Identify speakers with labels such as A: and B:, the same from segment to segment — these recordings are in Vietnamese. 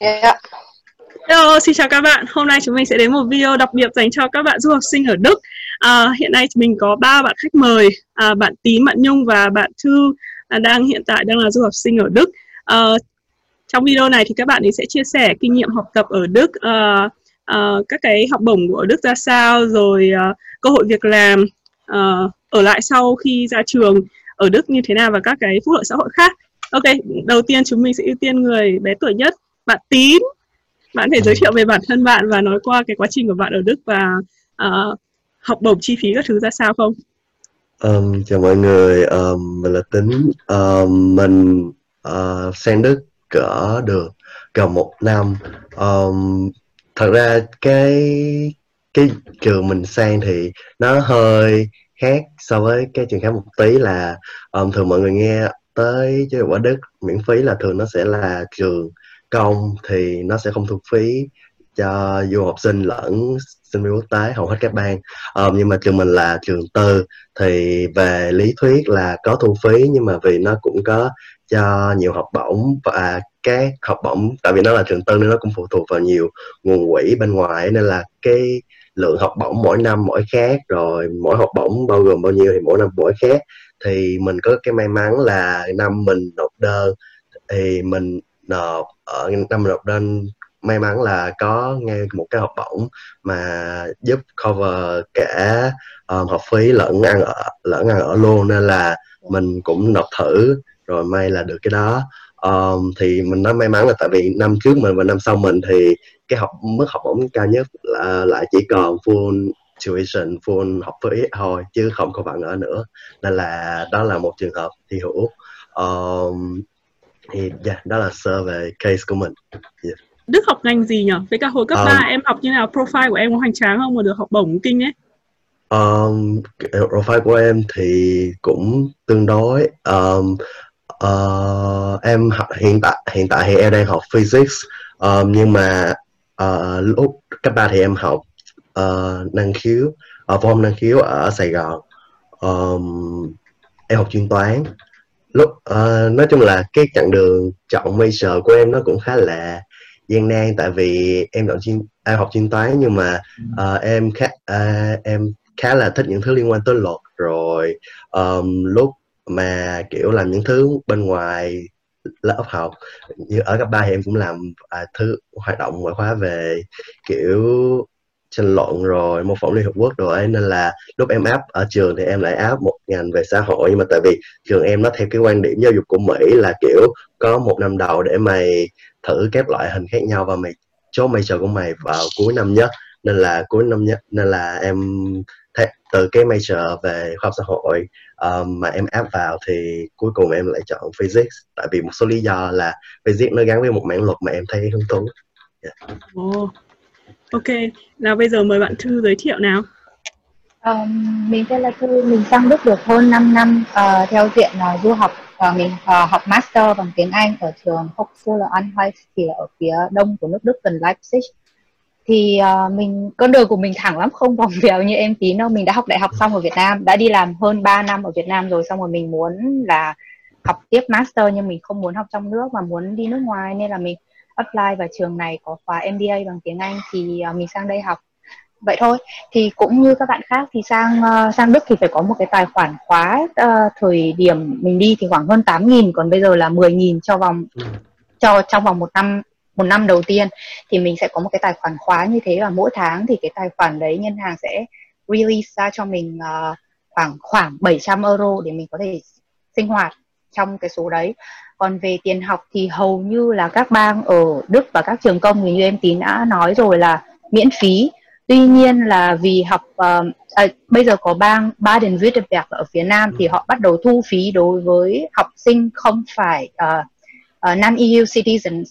A: Yeah.
B: Hello, xin chào các bạn. Hôm nay chúng mình sẽ đến một video đặc biệt dành cho các bạn du học sinh ở Đức. À, hiện nay mình có ba bạn khách mời, à, bạn Tím, bạn Nhung và bạn Thư à, đang hiện tại đang là du học sinh ở Đức. À, trong video này thì các bạn ấy sẽ chia sẻ kinh nghiệm học tập ở Đức, à, à, các cái học bổng của Đức ra sao, rồi à, cơ hội việc làm, à, ở lại sau khi ra trường ở Đức như thế nào và các cái phúc lợi xã hội khác. Ok, đầu tiên chúng mình sẽ ưu tiên người bé tuổi nhất, bạn Tím bạn thể giới thiệu về bản thân bạn và nói qua cái quá trình của bạn ở Đức và uh, học bổng chi phí các thứ ra sao không?
C: Um, chào mọi người, um, mình là Tính. Um, mình uh, sang Đức cỡ được gần một năm. Um, thật ra cái cái trường mình sang thì nó hơi khác so với cái trường khác một tí là um, thường mọi người nghe tới dục ở Đức miễn phí là thường nó sẽ là trường công thì nó sẽ không thu phí cho du học sinh lẫn sinh viên quốc tế hầu hết các bang. Um, nhưng mà trường mình là trường tư thì về lý thuyết là có thu phí nhưng mà vì nó cũng có cho nhiều học bổng và các học bổng tại vì nó là trường tư nên nó cũng phụ thuộc vào nhiều nguồn quỹ bên ngoài nên là cái lượng học bổng mỗi năm mỗi khác rồi mỗi học bổng bao gồm bao nhiêu thì mỗi năm mỗi khác. Thì mình có cái may mắn là năm mình nộp đơn thì mình nộp ở năm nộp đơn may mắn là có nghe một cái học bổng mà giúp cover cả um, học phí lẫn ăn ở lẫn ăn ở luôn nên là mình cũng nộp thử rồi may là được cái đó. Um, thì mình nói may mắn là tại vì năm trước mình và năm sau mình thì cái học mức học bổng cao nhất là lại chỉ còn full tuition full học phí thôi chứ không có bạn ở nữa. Nên là đó là một trường hợp thì hữu. Um, thì yeah, dạ, đó là sơ về case của mình
B: yeah. Đức học ngành gì nhỉ? Với cả hồi cấp um, 3 em học như nào? Profile của em có hoành tráng không mà được học bổng kinh ấy?
C: Um, profile của em thì cũng tương đối um, uh, em học hiện tại hiện tại thì em đang học physics um, nhưng mà uh, lúc cấp 3 thì em học uh, năng khiếu uh, phổ năng khiếu ở Sài Gòn um, em học chuyên toán lúc uh, nói chung là cái chặng đường chọn major của em nó cũng khá là gian nan tại vì em chọn chuyên em học chuyên toán nhưng mà uh, em khá uh, em khá là thích những thứ liên quan tới luật. Rồi um, lúc mà kiểu làm những thứ bên ngoài lớp học như ở cấp ba thì em cũng làm à, thứ hoạt động ngoại khóa về kiểu tranh luận rồi mô phỏng liên hợp quốc rồi ấy nên là lúc em áp ở trường thì em lại áp một ngành về xã hội. Nhưng mà tại vì trường em nó theo cái quan điểm giáo dục của mỹ là kiểu có một năm đầu để mày thử các loại hình khác nhau và mày chốt major của mày vào cuối năm nhất. Nên là cuối năm nhất nên là em từ cái major về khoa học xã hội um, mà em áp vào thì cuối cùng em lại chọn physics. Tại vì một số lý do là physics nó gắn với một mảng luật mà em thấy hứng thú. Dạ.
B: Yeah. oh Ok, nào bây giờ mời bạn Thư giới thiệu nào.
A: Um, mình tên là Thư, mình sang Đức được hơn 5 năm uh, theo diện uh, du học và mình uh, học master bằng tiếng Anh ở trường Hochschule Anhalt thì là ở phía đông của nước Đức gần Leipzig. Thì uh, mình con đường của mình thẳng lắm không vòng vèo như em tí đâu. Mình đã học đại học xong ở Việt Nam, đã đi làm hơn 3 năm ở Việt Nam rồi xong rồi mình muốn là học tiếp master nhưng mình không muốn học trong nước mà muốn đi nước ngoài nên là mình apply vào trường này có khóa MBA bằng tiếng Anh thì uh, mình sang đây học. Vậy thôi thì cũng như các bạn khác thì sang uh, sang Đức thì phải có một cái tài khoản khóa uh, thời điểm mình đi thì khoảng hơn 8.000 còn bây giờ là 10.000 cho vòng ừ. cho trong vòng một năm một năm đầu tiên. Thì mình sẽ có một cái tài khoản khóa như thế và mỗi tháng thì cái tài khoản đấy ngân hàng sẽ release ra cho mình uh, khoảng khoảng 700 euro để mình có thể sinh hoạt trong cái số đấy còn về tiền học thì hầu như là các bang ở Đức và các trường công thì như em tín đã nói rồi là miễn phí. Tuy nhiên là vì học uh, à, bây giờ có bang Baden-Württemberg ở phía Nam thì họ bắt đầu thu phí đối với học sinh không phải uh, uh, non-EU citizens.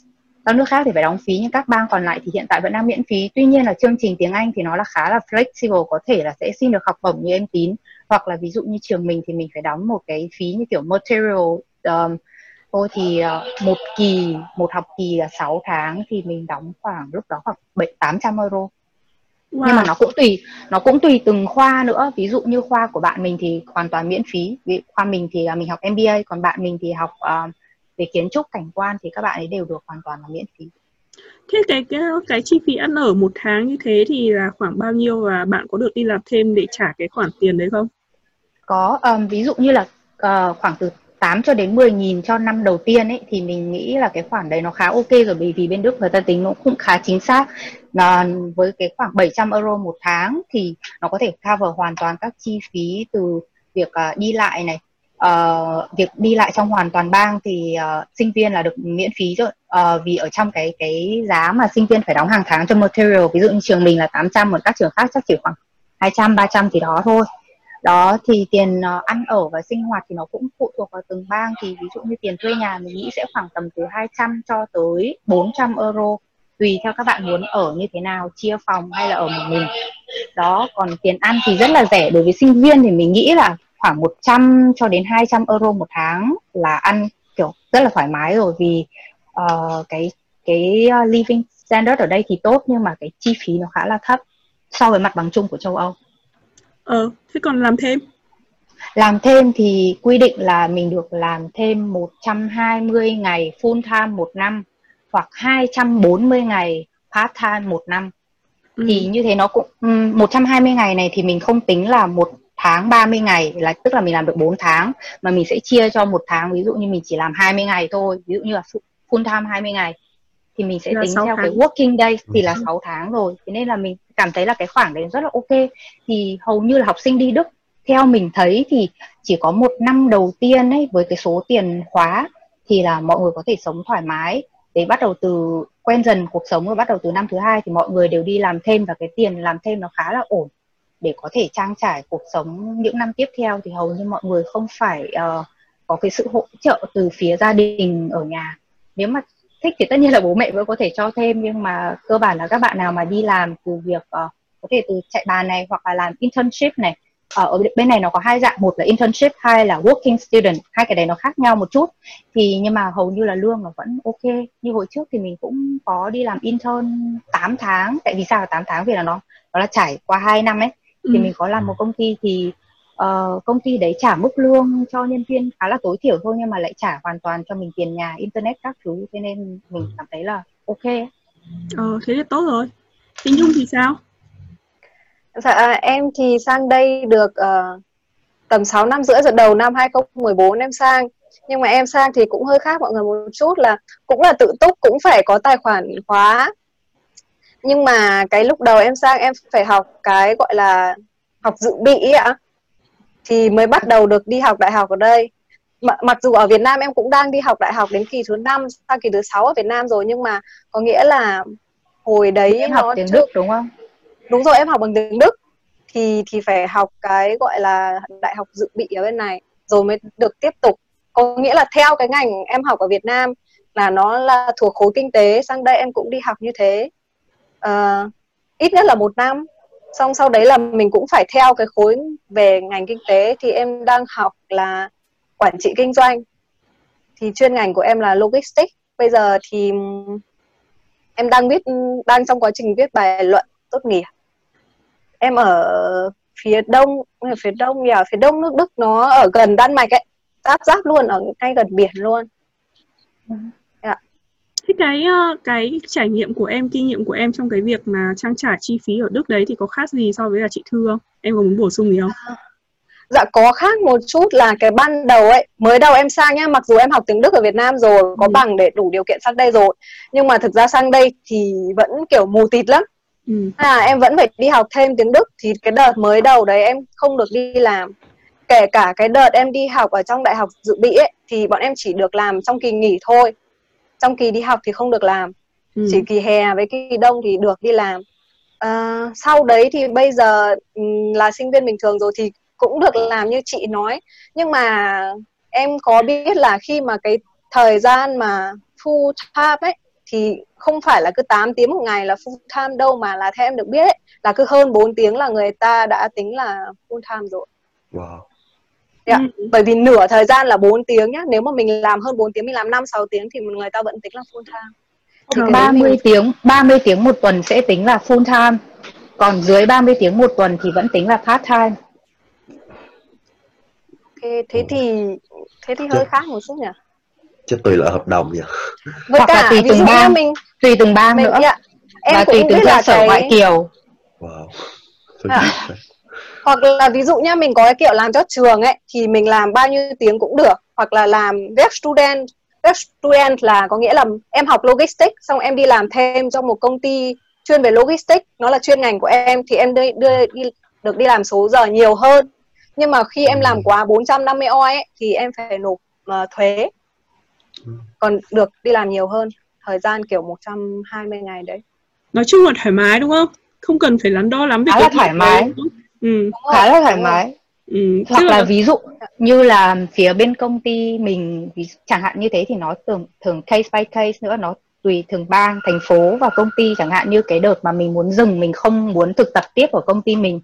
A: Các nước khác thì phải đóng phí nhưng các bang còn lại thì hiện tại vẫn đang miễn phí. Tuy nhiên là chương trình tiếng Anh thì nó là khá là flexible có thể là sẽ xin được học bổng như em tín. Hoặc là ví dụ như trường mình thì mình phải đóng một cái phí như kiểu material um, Tôi thì uh, một kỳ, một học kỳ là 6 tháng thì mình đóng khoảng lúc đó khoảng 7 800 euro. Wow. Nhưng mà nó cũng tùy, nó cũng tùy từng khoa nữa. Ví dụ như khoa của bạn mình thì hoàn toàn miễn phí. Vì khoa mình thì uh, mình học MBA, còn bạn mình thì học uh, về kiến trúc cảnh quan thì các bạn ấy đều được hoàn toàn là miễn phí.
B: thế cái cái cái chi phí ăn ở một tháng như thế thì là khoảng bao nhiêu và bạn có được đi làm thêm để trả cái khoản tiền đấy không?
A: Có, um, ví dụ như là uh, khoảng từ 8 cho đến 10 nghìn cho năm đầu tiên ấy thì mình nghĩ là cái khoản đấy nó khá ok rồi bởi vì bên Đức người ta tính nó cũng khá chính xác. Nó với cái khoảng 700 euro một tháng thì nó có thể cover hoàn toàn các chi phí từ việc uh, đi lại này uh, việc đi lại trong hoàn toàn bang thì uh, sinh viên là được miễn phí rồi. Uh, vì ở trong cái cái giá mà sinh viên phải đóng hàng tháng cho material ví dụ như trường mình là 800 còn các trường khác chắc chỉ khoảng 200 300 thì đó thôi đó thì tiền ờ, ăn ở và sinh hoạt thì nó cũng phụ thuộc vào từng bang. Thì ví dụ như tiền thuê nhà mình nghĩ sẽ khoảng tầm từ 200 cho tới 400 euro tùy theo các bạn muốn ở như thế nào chia phòng hay là ở một mình. Đó còn tiền ăn thì rất là rẻ. Đối với sinh viên thì mình nghĩ là khoảng 100 cho đến 200 euro một tháng là ăn kiểu rất là thoải mái rồi. Vì uh, cái cái ờ, living standard ở đây thì tốt nhưng mà cái chi phí nó khá là thấp so với mặt bằng chung của châu Âu.
B: Ờ, thế còn làm thêm?
A: Làm thêm thì quy định là mình được làm thêm 120 ngày full time một năm hoặc 240 ngày part time một năm. Ừ. Thì như thế nó cũng um, 120 ngày này thì mình không tính là một tháng 30 ngày là tức là mình làm được 4 tháng mà mình sẽ chia cho một tháng ví dụ như mình chỉ làm 20 ngày thôi ví dụ như là full time 20 ngày thì mình sẽ là tính theo tháng. cái working day thì là 6 tháng rồi thế nên là mình cảm thấy là cái khoảng đấy rất là ok. Thì hầu như là học sinh đi Đức theo mình thấy thì chỉ có một năm đầu tiên ấy với cái số tiền khóa thì là mọi người có thể sống thoải mái. Để bắt đầu từ quen dần cuộc sống rồi bắt đầu từ năm thứ hai thì mọi người đều đi làm thêm và cái tiền làm thêm nó khá là ổn. Để có thể trang trải cuộc sống những năm tiếp theo thì hầu như mọi người không phải uh, có cái sự hỗ trợ từ phía gia đình ở nhà. Nếu mà thích thì tất nhiên là bố mẹ vẫn có thể cho thêm nhưng mà cơ bản là các bạn nào mà đi làm từ việc uh, có thể từ chạy bàn này hoặc là làm internship này ờ, ở bên này nó có hai dạng một là internship hai là working student hai cái đấy nó khác nhau một chút. Thì nhưng mà hầu như là lương nó vẫn ok. Như hồi trước thì mình cũng có đi làm intern 8 tháng tại vì sao là 8 tháng? Vì là nó nó là trải qua hai năm ấy. Thì ừ. mình có làm một công ty thì uh, công ty đấy trả mức lương cho nhân viên khá là tối thiểu thôi nhưng mà lại trả hoàn toàn cho mình tiền nhà internet các thứ. Cho nên mình cảm thấy là ok.
B: Ờ thế là tốt rồi. Thế Nhung thì sao?
D: Dạ em thì sang đây được uh, tầm 6 năm rưỡi rồi đầu năm 2014 em sang. Nhưng mà em sang thì cũng hơi khác mọi người một chút là cũng là tự túc cũng phải có tài khoản khóa. Nhưng mà cái lúc đầu em sang em phải học cái gọi là học dự bị ạ thì mới bắt đầu được đi học đại học ở đây. Mặc dù ở Việt Nam em cũng đang đi học đại học đến kỳ thứ năm sang kỳ thứ sáu ở Việt Nam rồi nhưng mà có nghĩa là hồi đấy
A: em học tiếng Đức đúng không?
D: Đúng rồi em học bằng tiếng Đức. Thì thì phải học cái gọi là đại học dự bị ở bên này rồi mới được tiếp tục. Có nghĩa là theo cái ngành em học ở Việt Nam là nó là thuộc khối kinh tế sang đây em cũng đi học như thế. Uh, ít nhất là một năm xong sau đấy là mình cũng phải theo cái khối về ngành kinh tế. Thì em đang học là quản trị kinh doanh. Thì chuyên ngành của em là logistics. Bây giờ thì em đang viết đang trong quá trình viết bài luận tốt nghiệp. Em ở phía đông ở phía đông nhà phía đông nước đức, nó ở gần đan mạch ấy. Giáp giáp luôn, ở ngay gần biển luôn.
B: Ừ. Thế cái ờ, cái trải nghiệm của em, kinh nghiệm của em trong cái việc mà trang trải chi phí ở Đức đấy thì có khác gì so với là chị Thư không? Em có muốn bổ sung gì không? À,
D: dạ có khác một chút là cái ban đầu ấy, mới đầu em sang nhá, mặc dù em học tiếng Đức ở Việt Nam rồi, có ừ. bằng để đủ điều kiện sang đây rồi, nhưng mà thực ra sang đây thì vẫn kiểu mù tịt lắm. Ừ. À, em vẫn phải đi học thêm tiếng Đức thì cái đợt mới đầu đấy em không được đi làm kể cả cái đợt em đi học ở trong đại học dự bị ấy thì bọn em chỉ được làm trong kỳ nghỉ thôi trong kỳ đi học thì không được làm ừ. chỉ kỳ hè với kỳ đông thì được đi làm à, sau đấy thì bây giờ ừ, là sinh viên bình thường rồi thì cũng được làm như chị nói nhưng mà em có biết là khi mà cái thời gian mà full time ấy thì không phải là cứ 8 tiếng một ngày là full time đâu mà là theo em được biết ấy, là cứ hơn 4 tiếng là người ta đã tính là full time rồi. Wow. Dạ, ừ. bởi vì nửa thời gian là 4 tiếng nhá, nếu mà mình làm hơn 4 tiếng mình làm 5 6 tiếng thì người ta vẫn tính là full time.
A: Thì 30 mình... tiếng 30 tiếng một tuần sẽ tính là full time. Còn dưới 30 tiếng một tuần thì vẫn tính là part time.
D: Ok, thế thì thế thì hơi khác một chút nhỉ?
C: chứ tùy loại hợp đồng nhỉ
D: với
A: Hoặc
D: cả
A: là tùy từng bang.
D: mình
A: tùy từng bang
D: mình
A: nữa
D: dạ, em
A: và
D: cũng
A: tùy từng
D: biết
A: cơ
D: là
A: sở
D: cái
A: ngoại kiều
C: wow
D: À. hoặc là ví dụ như mình có cái kiểu làm cho trường ấy thì mình làm bao nhiêu tiếng cũng được. Hoặc là làm work student. Work student là có nghĩa là em học logistics xong em đi làm thêm trong một công ty chuyên về logistics. Nó là chuyên ngành của em thì em đưa, đưa đi được đi làm số giờ nhiều hơn. Nhưng mà khi em làm quá 450 oi ấy, thì em phải nộp uh, thuế. Còn được đi làm nhiều hơn thời gian kiểu 120 ngày đấy.
B: Nói chung là thoải mái đúng không? Không cần phải lắng đo lắm về
A: Khá
B: cái
A: là
B: việc
A: thoải
B: đấy,
A: mái.
B: đúng không? Ừ,
D: Đúng rồi,
A: khá là thoải mái.
B: ừ.
A: hoặc là ví dụ như là phía bên công ty mình ví, chẳng hạn như thế thì nó thường thường case by case nữa nó tùy thường bang thành phố và công ty. Chẳng hạn như cái đợt mà mình muốn dừng mình không muốn thực tập tiếp ở công ty mình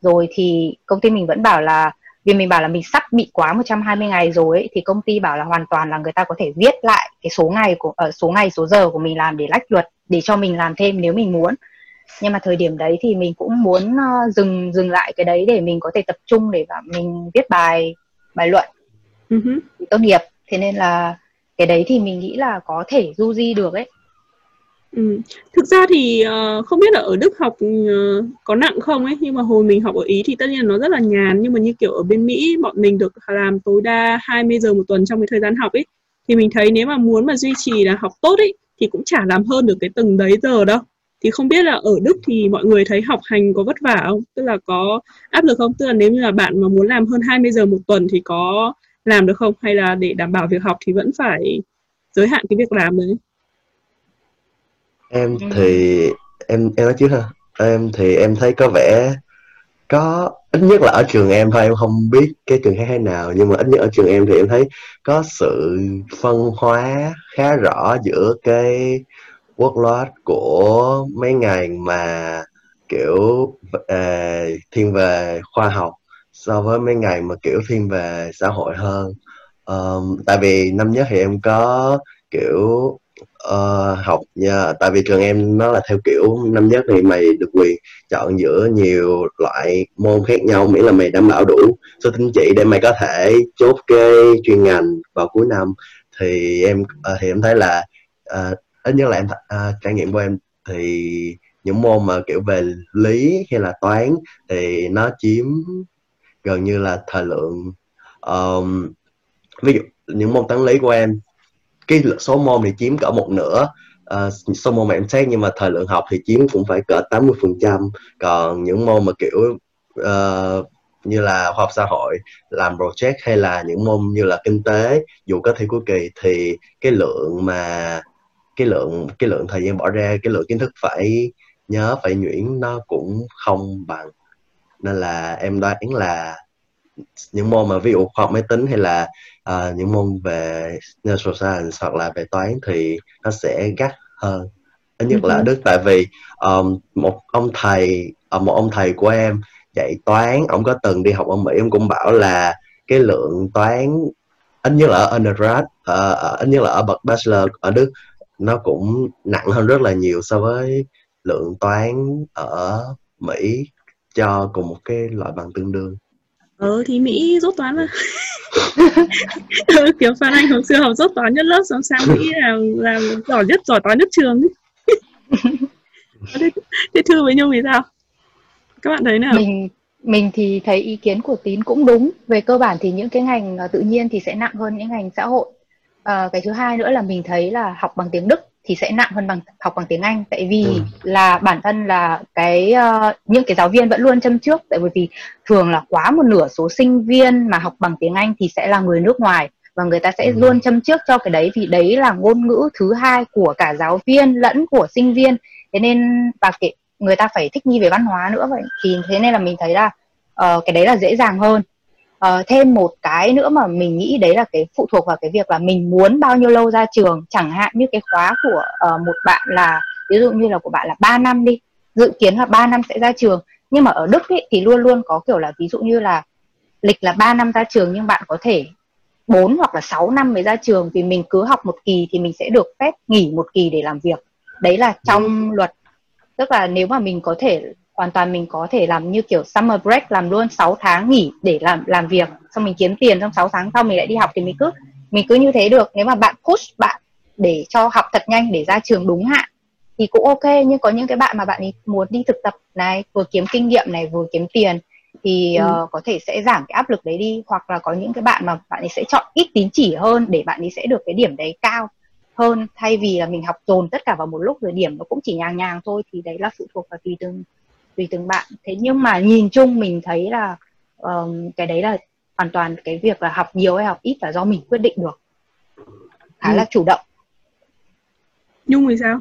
A: rồi thì công ty mình vẫn bảo là vì mình bảo là mình sắp bị quá 120 ngày rồi ấy, thì công ty bảo là hoàn toàn là người ta có thể viết lại cái số ngày của ở số ngày số giờ của mình làm để lách luật để cho mình làm thêm nếu mình muốn nhưng mà thời điểm đấy thì mình cũng muốn uh, dừng dừng lại cái đấy để mình có thể tập trung để mà mình viết bài bài luận. Để tốt nghiệp. Thế nên là cái đấy thì mình nghĩ là có thể du di được ấy.
B: Ừ. Thực ra thì ờ, không biết là ở Đức học ờ, có nặng không ấy nhưng mà hồi mình học ở Ý thì tất nhiên nó rất là nhàn. Nhưng mà như kiểu ở bên Mỹ bọn mình được làm tối đa 20 giờ một tuần trong cái thời gian học ấy. Thì mình thấy nếu mà muốn mà duy trì là học tốt ấy thì cũng chả làm hơn được cái từng đấy giờ đâu thì không biết là ở Đức thì mọi người thấy học hành có vất vả không? Tức là có áp lực không? Tức là nếu như là bạn mà muốn làm hơn 20 giờ một tuần thì có làm được không? Hay là để đảm bảo việc học thì vẫn phải giới hạn cái việc làm đấy
C: em thì em em nói trước ha. Em thì em thấy có vẻ có, ít nhất là ở trường em thôi, em không biết cái trường khác thế nào. Nhưng mà ít nhất ở trường em thì em thấy có sự phân hóa khá rõ giữa cái workload của mấy ngành mà kiểu ờ, thiên về khoa học so với mấy ngành mà kiểu thiên về xã hội hơn. Um, tại vì năm nhất thì em có kiểu uh, học nha tại vì trường em nó là theo kiểu năm nhất thì mày được quyền chọn giữa nhiều loại môn khác nhau miễn là mày đảm bảo đủ số tín chỉ để mày có thể chốt cái chuyên ngành vào cuối năm. Thì em uh, thì em thấy là uh, ít nhất là em uh, trải nghiệm của em thì những môn mà kiểu về lý hay là toán thì nó chiếm gần như là thời lượng. Um, ví dụ những môn toán lý của em cái số môn thì chiếm cỡ một nửa. Uh, số môn mà em xét nhưng mà thời lượng học thì chiếm cũng phải cỡ 80 phần trăm. Còn những môn mà kiểu uh, như là khoa học xã hội làm project hay là những môn như là kinh tế dù có thi cuối kỳ thì cái lượng mà cái lượng cái lượng thời gian bỏ ra cái lượng kiến thức phải nhớ phải nhuyễn nó cũng không bằng nên là em đoán là những môn mà ví dụ khoa học máy tính hay là ờ, những môn về natural science hoặc là về toán thì nó sẽ gắt hơn ít nhất là ở
B: Ừ.
C: Đức tại vì um, một ông thầy ờ, một ông thầy của em dạy toán ông có từng đi học ở Mỹ ông cũng bảo là cái lượng toán ít nhất là ở undergrad ờ, ờ, ít nhất là ở bậc bachelor ở Đức nó cũng nặng hơn rất là nhiều so với lượng toán ở Mỹ cho cùng một cái loại bằng tương đương.
B: Ờ thì Mỹ dốt toán mà. Ừ, kiểu Phan Anh hồi xưa học dốt toán nhất lớp xong sang Mỹ làm làm giỏi nhất giỏi toán nhất trường. Thế, thế Thư với Nhung thì sao? Các bạn thấy nào?
A: Mình mình thì thấy ý kiến của tín cũng đúng. Về cơ bản thì những cái ngành ờ, tự nhiên thì sẽ nặng hơn những ngành xã hội Ờ, cái thứ hai nữa là mình thấy là học bằng tiếng Đức thì sẽ nặng hơn bằng học bằng tiếng Anh. Tại vì
C: Ừ.
A: là bản thân là cái ờ, những cái giáo viên vẫn luôn châm trước. Tại bởi vì thường là quá một nửa số sinh viên mà học bằng tiếng Anh thì sẽ là người nước ngoài và người ta sẽ
C: Ừ.
A: luôn châm trước cho cái đấy. Vì đấy là ngôn ngữ thứ hai của cả giáo viên lẫn của sinh viên. Thế nên và cái người ta phải thích nghi về văn hóa nữa vậy. Thì thế nên là mình thấy là ờ, cái đấy là dễ dàng hơn Ờ, thêm một cái nữa mà mình nghĩ đấy là cái phụ thuộc vào cái việc là mình muốn bao nhiêu lâu ra trường. Chẳng hạn như cái khóa của ờ, một bạn là ví dụ như là của bạn là 3 năm đi dự kiến là 3 năm sẽ ra trường. Nhưng mà ở Đức ấy, thì luôn luôn có kiểu là ví dụ như là lịch là 3 năm ra trường nhưng bạn có thể 4 hoặc là 6 năm mới ra trường vì mình cứ học một kỳ thì mình sẽ được phép nghỉ một kỳ để làm việc. Đấy là trong luật. Tức là nếu mà mình có thể hoàn toàn mình có thể làm như kiểu summer break làm luôn 6 tháng nghỉ để làm làm việc xong mình kiếm tiền trong 6 tháng sau mình lại đi học thì mình cứ mình cứ như thế được. Nếu mà bạn push bạn để cho học thật nhanh để ra trường đúng hạn thì cũng ok. Nhưng có những cái bạn mà bạn ấy muốn đi thực tập này vừa kiếm kinh nghiệm này vừa kiếm tiền thì ừ. uh, có thể sẽ giảm cái áp lực đấy đi. Hoặc là có những cái bạn mà bạn ấy sẽ chọn ít tín chỉ hơn để bạn ấy sẽ được cái điểm đấy cao hơn. Thay vì là mình học dồn tất cả vào một lúc rồi điểm nó cũng chỉ nhàng nhàng thôi thì đấy là phụ thuộc vào tùy từng tùy từng bạn. Thế nhưng mà nhìn chung mình thấy là um, cái đấy là hoàn toàn cái việc là học nhiều hay học ít là do mình quyết định được. Khá ừ. là chủ động.
B: Nhung thì sao?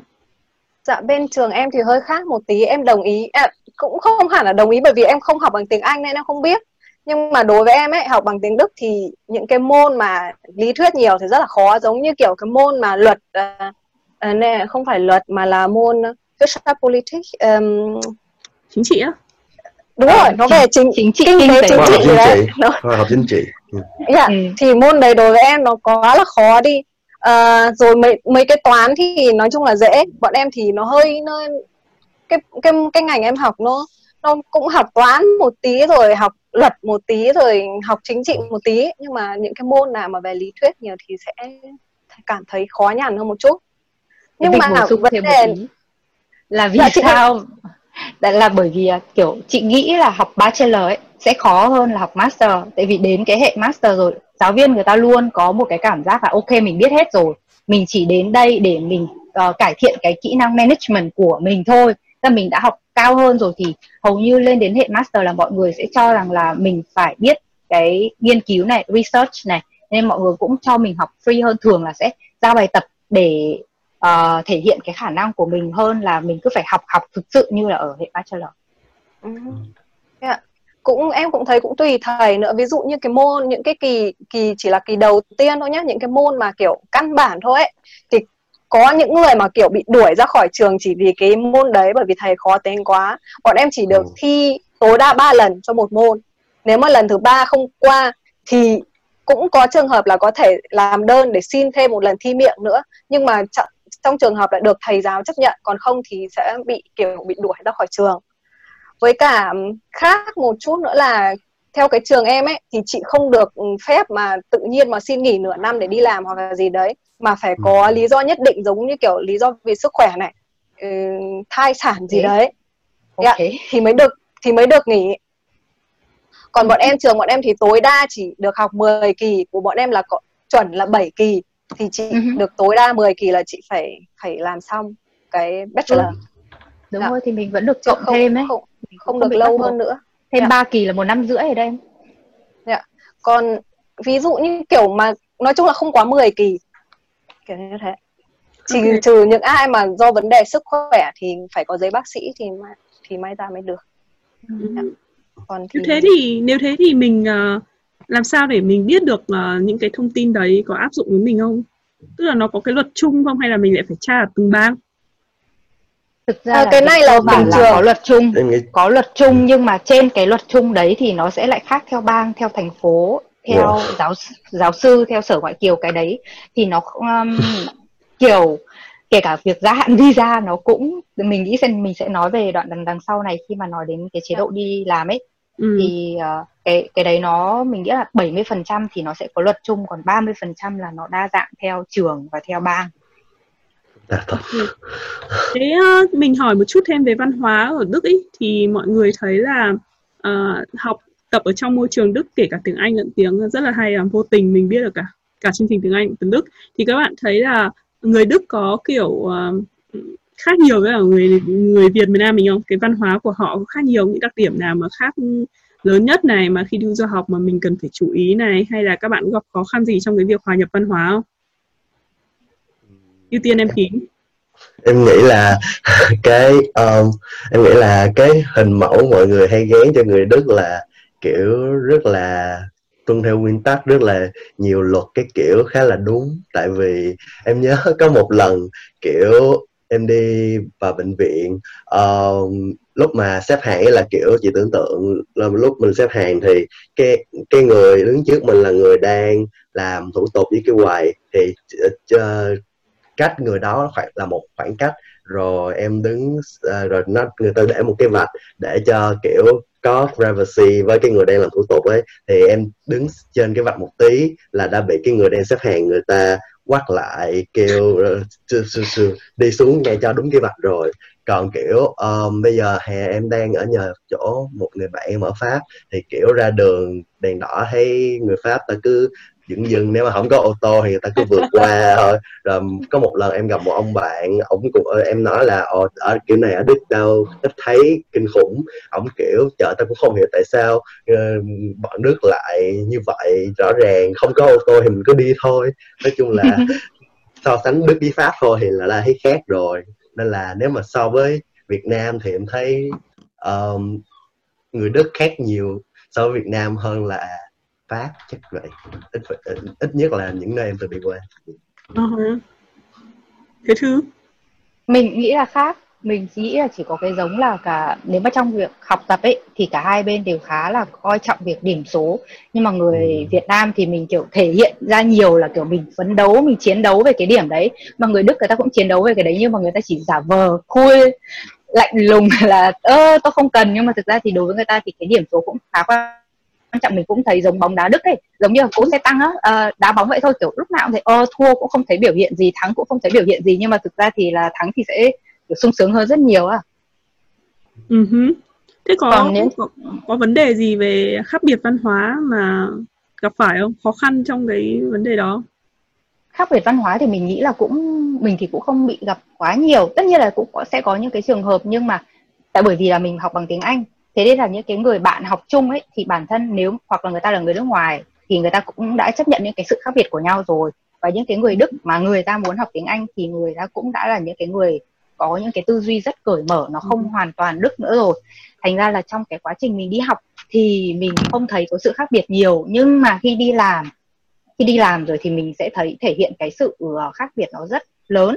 D: Dạ bên trường em thì hơi khác một tí em đồng ý. À, cũng không hẳn là đồng ý bởi vì em không học bằng tiếng anh nên em không biết. Nhưng mà đối với em ấy học bằng tiếng đức thì những cái môn mà lý thuyết nhiều thì rất là khó. Giống như kiểu cái môn mà luật uh, uh, không phải luật mà là môn Politics um,
B: chính trị á.
D: Đúng rồi nó về chính
A: chính trị
D: kinh tế chính trị đấy.
C: Khoa học chính trị.
D: Ừ. dạ ừ. thì môn đấy đối với em nó quá là khó đi. À, rồi mấy mấy cái toán thì nói chung là dễ. Bọn em thì nó hơi nó cái cái cái ngành em học nó nó cũng học toán một tí rồi học luật một tí rồi học chính trị một tí. Nhưng mà những cái môn nào mà về lý thuyết nhiều thì sẽ cảm thấy khó nhằn hơn một chút.
A: Nhưng mà vấn đề là vì dạ, sao Đấy là bởi vì à, kiểu chị nghĩ là học bachelor ấy sẽ khó hơn là học master. Tại vì đến cái hệ master rồi giáo viên người ta luôn có một cái cảm giác là ok mình biết hết rồi. Mình chỉ đến đây để mình uh, cải thiện cái kỹ năng management của mình thôi. Là mình đã học cao hơn rồi thì hầu như lên đến hệ master là mọi người sẽ cho rằng là mình phải biết cái nghiên cứu này research này. Nên mọi người cũng cho mình học free hơn thường là sẽ giao bài tập để uh, thể hiện cái khả năng của mình hơn là mình cứ phải học học thực sự như là ở hệ bachelor.
D: Ừ. Yeah. cũng em cũng thấy cũng tùy thầy nữa ví dụ như cái môn những cái kỳ kỳ chỉ là kỳ đầu tiên thôi nhá những cái môn mà kiểu căn bản thôi ấy thì có những người mà kiểu bị đuổi ra khỏi trường chỉ vì cái môn đấy bởi vì thầy khó tính quá bọn em chỉ được ừ. thi tối đa 3 lần cho một môn nếu mà lần thứ ba không qua thì cũng có trường hợp là có thể làm đơn để xin thêm một lần thi miệng nữa nhưng mà trong trường hợp lại được thầy giáo chấp nhận còn không thì sẽ bị kiểu bị đuổi ra khỏi trường. Với cả khác một chút nữa là theo cái trường em ấy thì chị không được phép mà tự nhiên mà xin nghỉ nửa năm để đi làm hoặc là gì đấy mà phải có ừ. lý do nhất định giống như kiểu lý do vì sức khỏe này ừ, thai sản gì đấy. Dạ, okay. yeah, thì mới được thì mới được nghỉ. Còn bọn em trường bọn em thì tối đa chỉ được học 10 kỳ của bọn em là có, chuẩn là 7 kỳ thì chị uh-huh. được tối đa 10 kỳ là chị phải phải làm xong cái bachelor
A: đúng, đúng dạ. rồi thì mình vẫn được chọn không, thêm ấy
D: không, không, không, không được lâu hơn nữa
A: thêm dạ. 3 kỳ là một năm rưỡi ở đây
D: dạ. còn ví dụ như kiểu mà nói chung là không quá 10 kỳ kiểu như thế chỉ okay. trừ những ai mà do vấn đề sức khỏe thì phải có giấy bác sĩ thì thì may ra mới được
B: ừ. dạ. còn thì... nếu thế thì nếu thế thì mình uh, làm sao để mình biết được uh, những cái thông tin đấy có áp dụng với mình không? Tức là nó có cái luật chung không hay là mình lại phải tra ở từng bang?
A: Thực ra à, cái này là bình thường. có luật chung. Có luật chung nhưng mà trên cái luật chung đấy thì nó sẽ lại khác theo bang theo thành phố theo wow. giáo giáo sư theo sở ngoại kiều. Cái đấy thì nó um, kiểu kể cả việc gia hạn visa nó cũng mình nghĩ xem mình sẽ nói về đoạn đằng đằng sau này khi mà nói đến cái chế độ đi làm ấy ừ. thì uh, cái cái đấy nó mình nghĩ là 70% thì nó sẽ có luật chung còn 30% là nó đa dạng theo trường và theo bang.
C: Dạ,
B: ừ. Thế uh, mình hỏi một chút thêm về văn hóa ở Đức ý thì mọi người thấy là uh, học tập ở trong môi trường Đức kể cả tiếng Anh lẫn tiếng rất là hay là vô tình mình biết được cả cả chương trình tiếng Anh tiếng Đức thì các bạn thấy là người Đức có kiểu uh, khác nhiều với ở người người Việt miền Nam mình không? Cái văn hóa của họ có khác nhiều những đặc điểm nào mà khác lớn nhất này mà khi đi du học mà mình cần phải chú ý này hay là các bạn gặp khó khăn gì trong cái việc hòa nhập văn hóa không? ưu tiên em kín
C: em nghĩ là cái um, em nghĩ là cái hình mẫu mọi người hay gán cho người Đức là kiểu rất là tuân theo nguyên tắc rất là nhiều luật cái kiểu khá là đúng tại vì em nhớ có một lần kiểu em đi vào bệnh viện uh, lúc mà xếp hàng là kiểu chị tưởng tượng là lúc mình xếp hàng thì cái cái người đứng trước mình là người đang làm thủ tục với cái quầy. Thì uh, cách người đó khoảng là một khoảng cách. Rồi em đứng uh, rồi nó người ta để một cái vạch để cho kiểu có privacy với cái người đang làm thủ tục ấy. Thì em đứng trên cái vạch một tí là đã bị cái người đang xếp hàng người ta quát lại kêu ờ, đi xuống nghe cho đúng cái vạch rồi. Còn kiểu um, bây giờ hè em đang ở nhờ chỗ một người bạn em ở pháp thì kiểu ra đường đèn đỏ thấy người pháp ta cứ dừng dừng nếu mà không có ô tô thì người ta cứ vượt qua thôi. Rồi có một lần em gặp một ông bạn ông cũng em nói là ở, ở kiểu này ở đức đâu ít thấy kinh khủng. Ông kiểu chợ ta cũng không hiểu tại sao uh, bọn nước lại như vậy. Rõ ràng không có ô tô thì mình cứ đi thôi. Nói chung là so sánh đức với pháp thôi thì là, là thấy khác rồi. Nên là nếu mà so với Việt Nam thì em thấy um, người Đức khác nhiều so với Việt Nam hơn là Pháp chắc vậy. Ít ít nhất là những nơi em từng đi qua
B: uh-huh. thế thứ
A: mình nghĩ là khác. Mình nghĩ là chỉ có cái giống là cả nếu mà trong việc học tập ấy thì cả hai bên đều khá là coi trọng việc điểm số. Nhưng mà người ừ. Việt Nam thì mình kiểu thể hiện ra nhiều là kiểu mình phấn đấu mình chiến đấu về cái điểm đấy. Mà người Đức người ta cũng chiến đấu về cái đấy nhưng mà người ta chỉ giả vờ khui lạnh lùng là ơ tôi không cần. Nhưng mà thực ra thì đối với người ta thì cái điểm số cũng khá quan trọng mình cũng thấy giống bóng đá đức ấy giống như cố xe tăng á uh, đá bóng vậy thôi kiểu lúc nào cũng thấy ơ thua cũng không thấy biểu hiện gì thắng cũng không thấy biểu hiện gì nhưng mà thực ra thì là thắng thì sẽ kiểu sung sướng hơn rất nhiều à
B: uh-huh. thế có, Còn nếu... có có vấn đề gì về khác biệt văn hóa mà gặp phải không? Khó khăn trong cái vấn đề đó?
A: Khác biệt văn hóa thì mình nghĩ là cũng mình thì cũng không bị gặp quá nhiều. Tất nhiên là cũng có, sẽ có những cái trường hợp nhưng mà tại bởi vì là mình học bằng tiếng Anh thế nên là những cái người bạn học chung ấy thì bản thân nếu hoặc là người ta là người nước ngoài thì người ta cũng đã chấp nhận những cái sự khác biệt của nhau rồi. Và những cái người Đức mà người ta muốn học tiếng Anh thì người ta cũng đã là những cái người có những cái tư duy rất cởi mở nó không ừ. hoàn toàn đức nữa rồi. Thành ra là trong cái quá trình mình đi học thì mình không thấy có sự khác biệt nhiều. Nhưng mà khi đi làm khi đi làm rồi thì mình sẽ thấy thể hiện cái sự ờ, khác biệt nó rất lớn.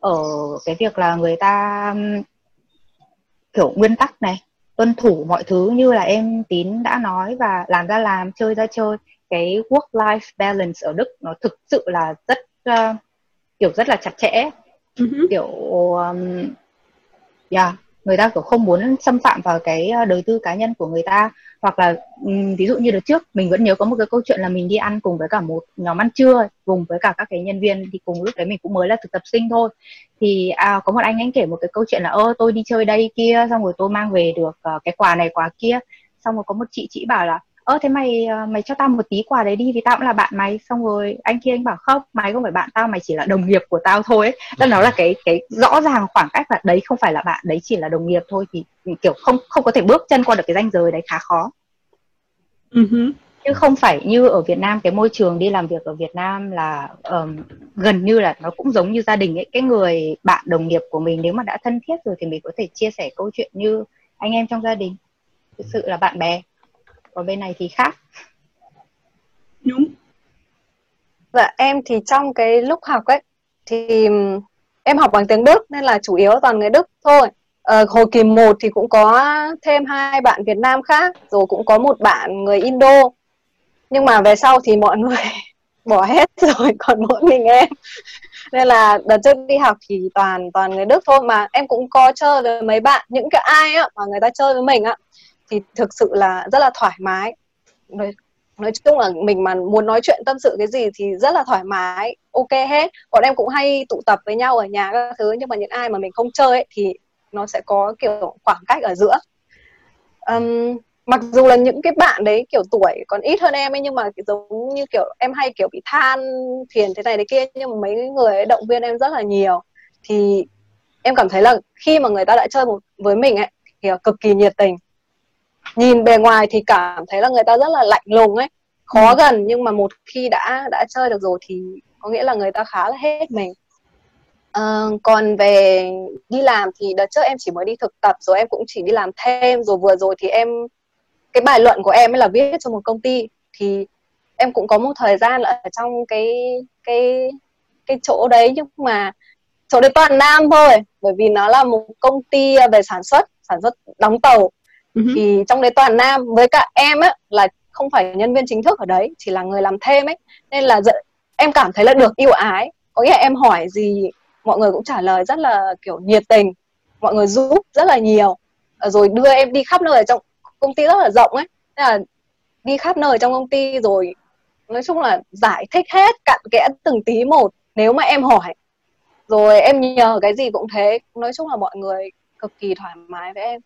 A: Ở cái việc là người ta kiểu nguyên tắc này tuân thủ mọi thứ như là em tín đã nói và làm ra làm chơi ra chơi. Cái work life balance ở đức nó thực sự là rất uh, kiểu rất là chặt chẽ. Uh-huh. kiểu um, yeah, người ta kiểu không muốn xâm phạm vào cái ờ, đời tư cá nhân của người ta. Hoặc là um, ví dụ như đợt trước mình vẫn nhớ có một cái câu chuyện là mình đi ăn cùng với cả một nhóm ăn trưa cùng với cả các cái nhân viên thì cùng lúc đấy mình cũng mới là thực tập sinh thôi. Thì à, có một anh anh kể một cái câu chuyện là ơ tôi đi chơi đây kia xong rồi tôi mang về được uh, cái quà này quà kia. Xong rồi có một chị chị bảo là ơ thế mày ờ, mày cho tao một tí quà đấy đi vì tao cũng là bạn mày. Xong rồi anh kia anh bảo không mày không phải bạn tao mày chỉ là đồng nghiệp của tao thôi. Ấy nó là cái cái rõ ràng khoảng cách là đấy không phải là bạn đấy chỉ là đồng nghiệp thôi. Thì kiểu không không có thể bước chân qua được cái ranh giới đấy khá khó. Uh-huh. chứ không phải như ở Việt Nam cái môi trường đi làm việc ở Việt Nam là um, gần như là nó cũng giống như gia đình ấy. Cái người bạn đồng nghiệp của mình nếu mà đã thân thiết rồi thì mình có thể chia sẻ câu chuyện như anh em trong gia đình. Thực sự là bạn bè còn bên này thì khác.
B: Đúng.
D: Dạ em thì trong cái lúc học ấy thì em học bằng tiếng Đức nên là chủ yếu toàn người Đức thôi. Ờ, hồi kỳ 1 thì cũng có thêm hai bạn Việt Nam khác rồi cũng có một bạn người Indo. Nhưng mà về sau thì mọi người bỏ hết rồi còn mỗi mình em. Nên là đợt trước đi học thì toàn toàn người Đức thôi. Mà em cũng có chơi với mấy bạn những cái ai á mà người ta chơi với mình á thì thực sự là rất là thoải mái. Nói, nói chung là mình mà muốn nói chuyện tâm sự cái gì thì rất là thoải mái ok hết. Bọn em cũng hay tụ tập với nhau ở nhà các thứ nhưng mà những ai mà mình không chơi ấy, thì nó sẽ có kiểu khoảng cách ở giữa. Um, mặc dù là những cái bạn đấy kiểu tuổi còn ít hơn em ấy nhưng mà giống như kiểu em hay kiểu bị than phiền thế này thế kia nhưng mà mấy người ấy động viên em rất là nhiều. Thì em cảm thấy là khi mà người ta đã chơi một với mình ấy thì cực kỳ nhiệt tình nhìn bề ngoài thì cảm thấy là người ta rất là lạnh lùng ấy. Khó ừ. gần nhưng mà một khi đã đã chơi được rồi thì có nghĩa là người ta khá là hết mình. À, còn về đi làm thì đợt trước em chỉ mới đi thực tập rồi em cũng chỉ đi làm thêm. Rồi vừa rồi thì em cái bài luận của em ấy là viết cho một công ty. Thì em cũng có một thời gian ở trong cái cái cái chỗ đấy nhưng mà chỗ đấy toàn nam thôi. Bởi vì nó là một công ty về sản xuất sản xuất đóng tàu uh-huh. thì trong đấy toàn nam, với cả em á, là không phải nhân viên chính thức ở đấy, chỉ là người làm thêm ấy. Nên là em cảm thấy là được yêu ái. Có nghĩa là em hỏi gì, mọi người cũng trả lời rất là, kiểu, nhiệt tình. Mọi người giúp rất là nhiều. Ờ, rồi đưa em đi khắp nơi ở trong công ty rất là rộng ấy. Thế là đi khắp nơi trong công ty rồi, nói chung là giải thích hết cặn kẽ từng tí một, nếu mà em hỏi. Rồi em nhờ cái gì cũng thế. Nói chung là mọi người cực kỳ thoải mái với em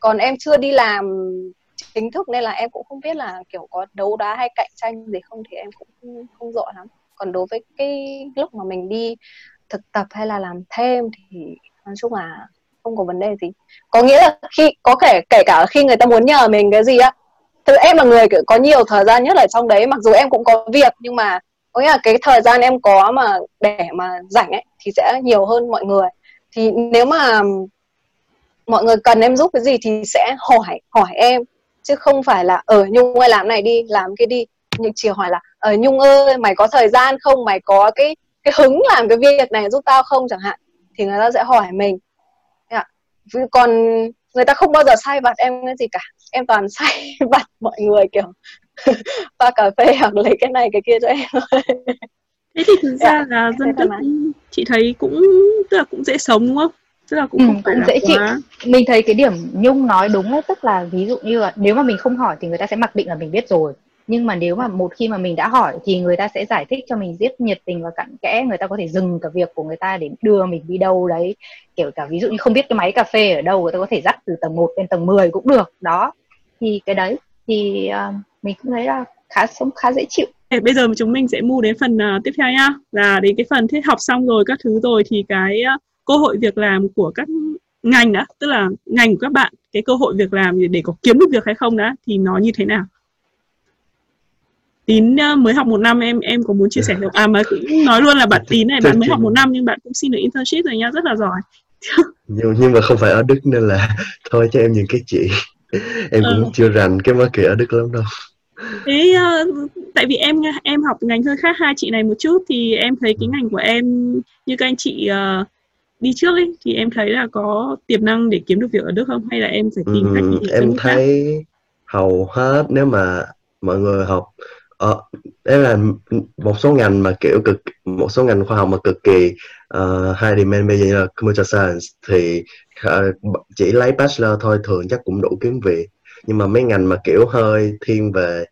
D: còn em chưa đi làm chính thức nên là em cũng không biết là kiểu có đấu đá hay cạnh tranh gì không thì em cũng không, không rõ lắm. Còn đối với cái lúc mà mình đi thực tập hay là làm thêm thì nói chung là không có vấn đề gì. Có nghĩa là khi có thể kể cả khi người ta muốn nhờ mình cái gì á thực em là người có nhiều thời gian nhất ở trong đấy mặc dù em cũng có việc nhưng mà có nghĩa là cái thời gian em có mà để mà rảnh ấy thì sẽ nhiều hơn mọi người. Thì nếu mà mọi người cần em giúp cái gì thì sẽ hỏi hỏi em. Chứ không phải là ở nhung ơi làm này đi làm cái đi. Nhưng chỉ hỏi là ở nhung ơi mày có thời gian không? Mày có cái cái hứng làm cái việc này giúp tao không? Chẳng hạn. Thì người ta sẽ hỏi mình. Còn người ta không bao giờ sai vặt em cái gì cả. Em toàn sai vặt mọi người kiểu pha cà phê hoặc lấy cái này cái kia cho em
B: thế thì thực ra yeah, là dân đức chị thấy cũng tức là cũng dễ sống đúng không tức là cũng
A: ừ, không phải cũng dễ chịu. Mình thấy cái điểm nhung nói đúng ấy tức là ví dụ như là nếu mà mình không hỏi thì người ta sẽ mặc định là mình biết rồi. Nhưng mà nếu mà một khi mà mình đã hỏi thì người ta sẽ giải thích cho mình rất nhiệt tình và cặn kẽ. Người ta có thể dừng cả việc của người ta để đưa mình đi đâu đấy. Kiểu cả ví dụ như không biết cái máy cà phê ở đâu người ta có thể dắt từ tầng 1 lên tầng 10 cũng được. Đó. Thì cái đấy thì uh, mình cũng thấy là khá sống khá dễ chịu.
B: Bây giờ chúng mình sẽ move đến phần uh, tiếp theo nhá. Là đến cái phần thiết học xong rồi các thứ rồi thì cái uh, cơ hội việc làm của các ngành đã tức là ngành của các bạn cái cơ hội việc làm để có kiếm được việc hay không đã thì nó như thế nào? Tín uh, mới học một năm em em có muốn chia sẻ được? À mà cũng nói luôn là bạn tín này bạn mới học một năm nhưng bạn cũng xin được internship rồi nha rất là giỏi.
C: Nhưng nhưng mà không phải ở đức nên là thôi cho em những cái chị. Em cũng ừ. chưa rành cái market ở đức lắm đâu.
B: Thế uh, tại vì em em học ngành hơi khác hai chị này một chút thì em thấy cái ngành của em như các anh chị uh, đi trước ấy thì em thấy là có tiềm năng để kiếm được việc ở đức không? Hay là em phải tìm cách
C: ừ, em thấy khác? hầu hết nếu mà mọi người học Ờ, đấy là một số ngành mà kiểu cực một số ngành khoa học mà cực kỳ uh, high demand bây giờ như là computer science thì uh, chỉ lấy bachelor thôi thường chắc cũng đủ kiếm việc. Nhưng mà mấy ngành mà kiểu hơi thiên về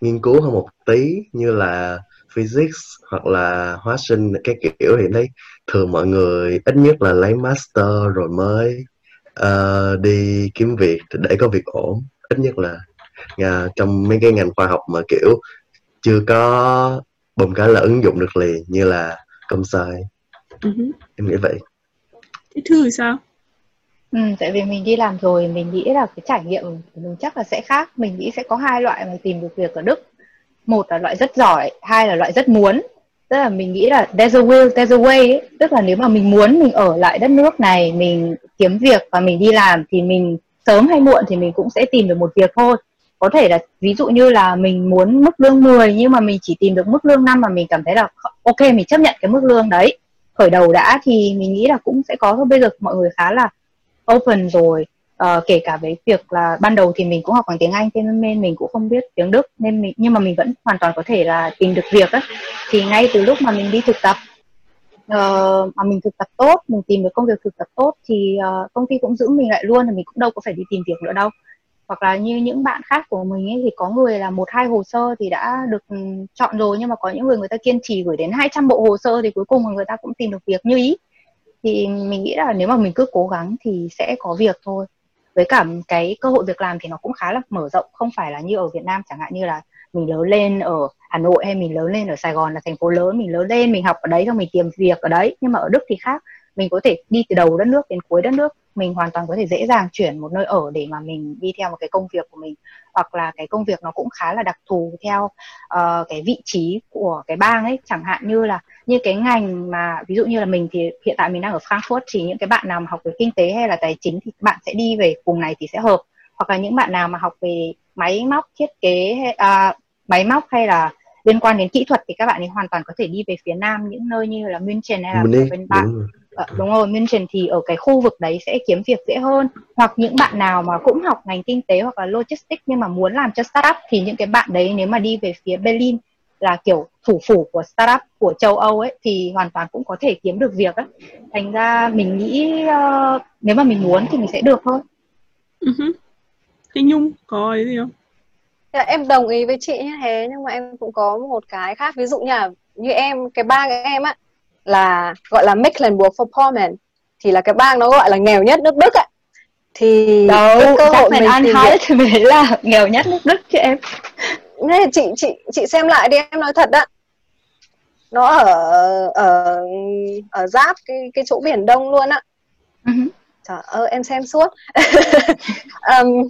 C: nghiên cứu hơn một tí như là physics hoặc là hóa sinh cái kiểu thì thấy thường mọi người ít nhất là lấy master rồi mới uh, đi kiếm việc để có việc ổn. Ít nhất là uh, trong mấy cái ngành khoa học mà kiểu chưa có bùm cái là ứng dụng được liền như là công sai. Uh-huh. em nghĩ vậy.
B: Thế thư thì sao?
A: Ừ, tại vì mình đi làm rồi mình nghĩ là cái trải nghiệm của mình chắc là sẽ khác. Mình nghĩ sẽ có hai loại mà tìm được việc ở Đức. Một là loại rất giỏi hai là loại rất muốn tức là mình nghĩ là there's a will, there's a way ấy. tức là nếu mà mình muốn mình ở lại đất nước này, mình kiếm việc và mình đi làm thì mình sớm hay muộn thì mình cũng sẽ tìm được một việc thôi. Có thể là ví dụ như là mình muốn mức lương 10 nhưng mà mình chỉ tìm được mức lương 5 mà mình cảm thấy là ok, mình chấp nhận cái mức lương đấy. Khởi đầu đã thì mình nghĩ là cũng sẽ có thôi. Bây giờ mọi người khá là open rồi uh, kể cả với việc là ban đầu thì mình cũng học bằng tiếng Anh thế nên mình cũng không biết tiếng Đức nên mình nhưng mà mình vẫn hoàn toàn có thể là tìm được việc ấy. thì ngay từ lúc mà mình đi thực tập uh, mà mình thực tập tốt mình tìm được công việc thực tập tốt thì uh, công ty cũng giữ mình lại luôn thì mình cũng đâu có phải đi tìm việc nữa đâu. Hoặc là như những bạn khác của mình ấy thì có người là một hai hồ sơ thì đã được ừ, chọn rồi nhưng mà có những người người ta kiên trì gửi đến 200 bộ hồ sơ thì cuối cùng người ta cũng tìm được việc như ý. Thì mình nghĩ là nếu mà mình cứ cố gắng thì sẽ có việc thôi với cả cái cơ hội việc làm thì nó cũng khá là mở rộng, không phải là như ở Việt Nam, chẳng hạn như là mình lớn lên ở Hà Nội hay mình lớn lên ở Sài Gòn là thành phố lớn, mình lớn lên mình học ở đấy xong mình tìm việc ở đấy. Nhưng mà ở Đức thì khác, mình có thể đi từ đầu đất nước đến cuối đất nước mình hoàn toàn có thể dễ dàng chuyển một nơi ở để mà mình đi theo một cái công việc của mình. Hoặc là cái công việc nó cũng khá là đặc thù theo uh, cái vị trí của cái bang ấy. Chẳng hạn như là như cái ngành mà ví dụ như là mình thì hiện tại mình đang ở Frankfurt thì những cái bạn nào mà học về kinh tế hay là tài chính thì bạn sẽ đi về vùng này thì sẽ hợp. Hoặc là những bạn nào mà học về máy móc thiết kế hay, uh, máy móc hay là liên quan đến kỹ thuật thì các bạn ấy hoàn toàn có thể đi về phía nam những nơi như là München hay là bên bạn. À, đúng rồi München thì ở cái khu vực đấy sẽ kiếm việc dễ hơn hoặc những bạn nào mà cũng học ngành kinh tế hoặc là logistics nhưng mà muốn làm cho startup thì những cái bạn đấy nếu mà đi về phía Berlin là kiểu thủ phủ của startup của châu Âu ấy thì hoàn toàn cũng có thể kiếm được việc ấy. Thành ra mình nghĩ uh, nếu mà mình muốn thì mình sẽ được thôi.
B: Uh-huh. Thế Nhung có ấy gì không?
D: Dạ, em đồng ý với chị như thế nhưng mà em cũng có một cái khác ví dụ như là như em cái bang em á là gọi là Mecklenburg-Vorpommern thì là cái bang nó gọi là nghèo nhất nước Đức ạ
A: thì đâu cơ hội mình ăn hỏi thì mới là nghèo nhất nước Đức chứ em.
D: Nên chị chị chị xem lại đi em nói thật đó nó ở ở ở giáp cái cái chỗ biển đông luôn á. Uh-huh. trời ơi em xem suốt. Um,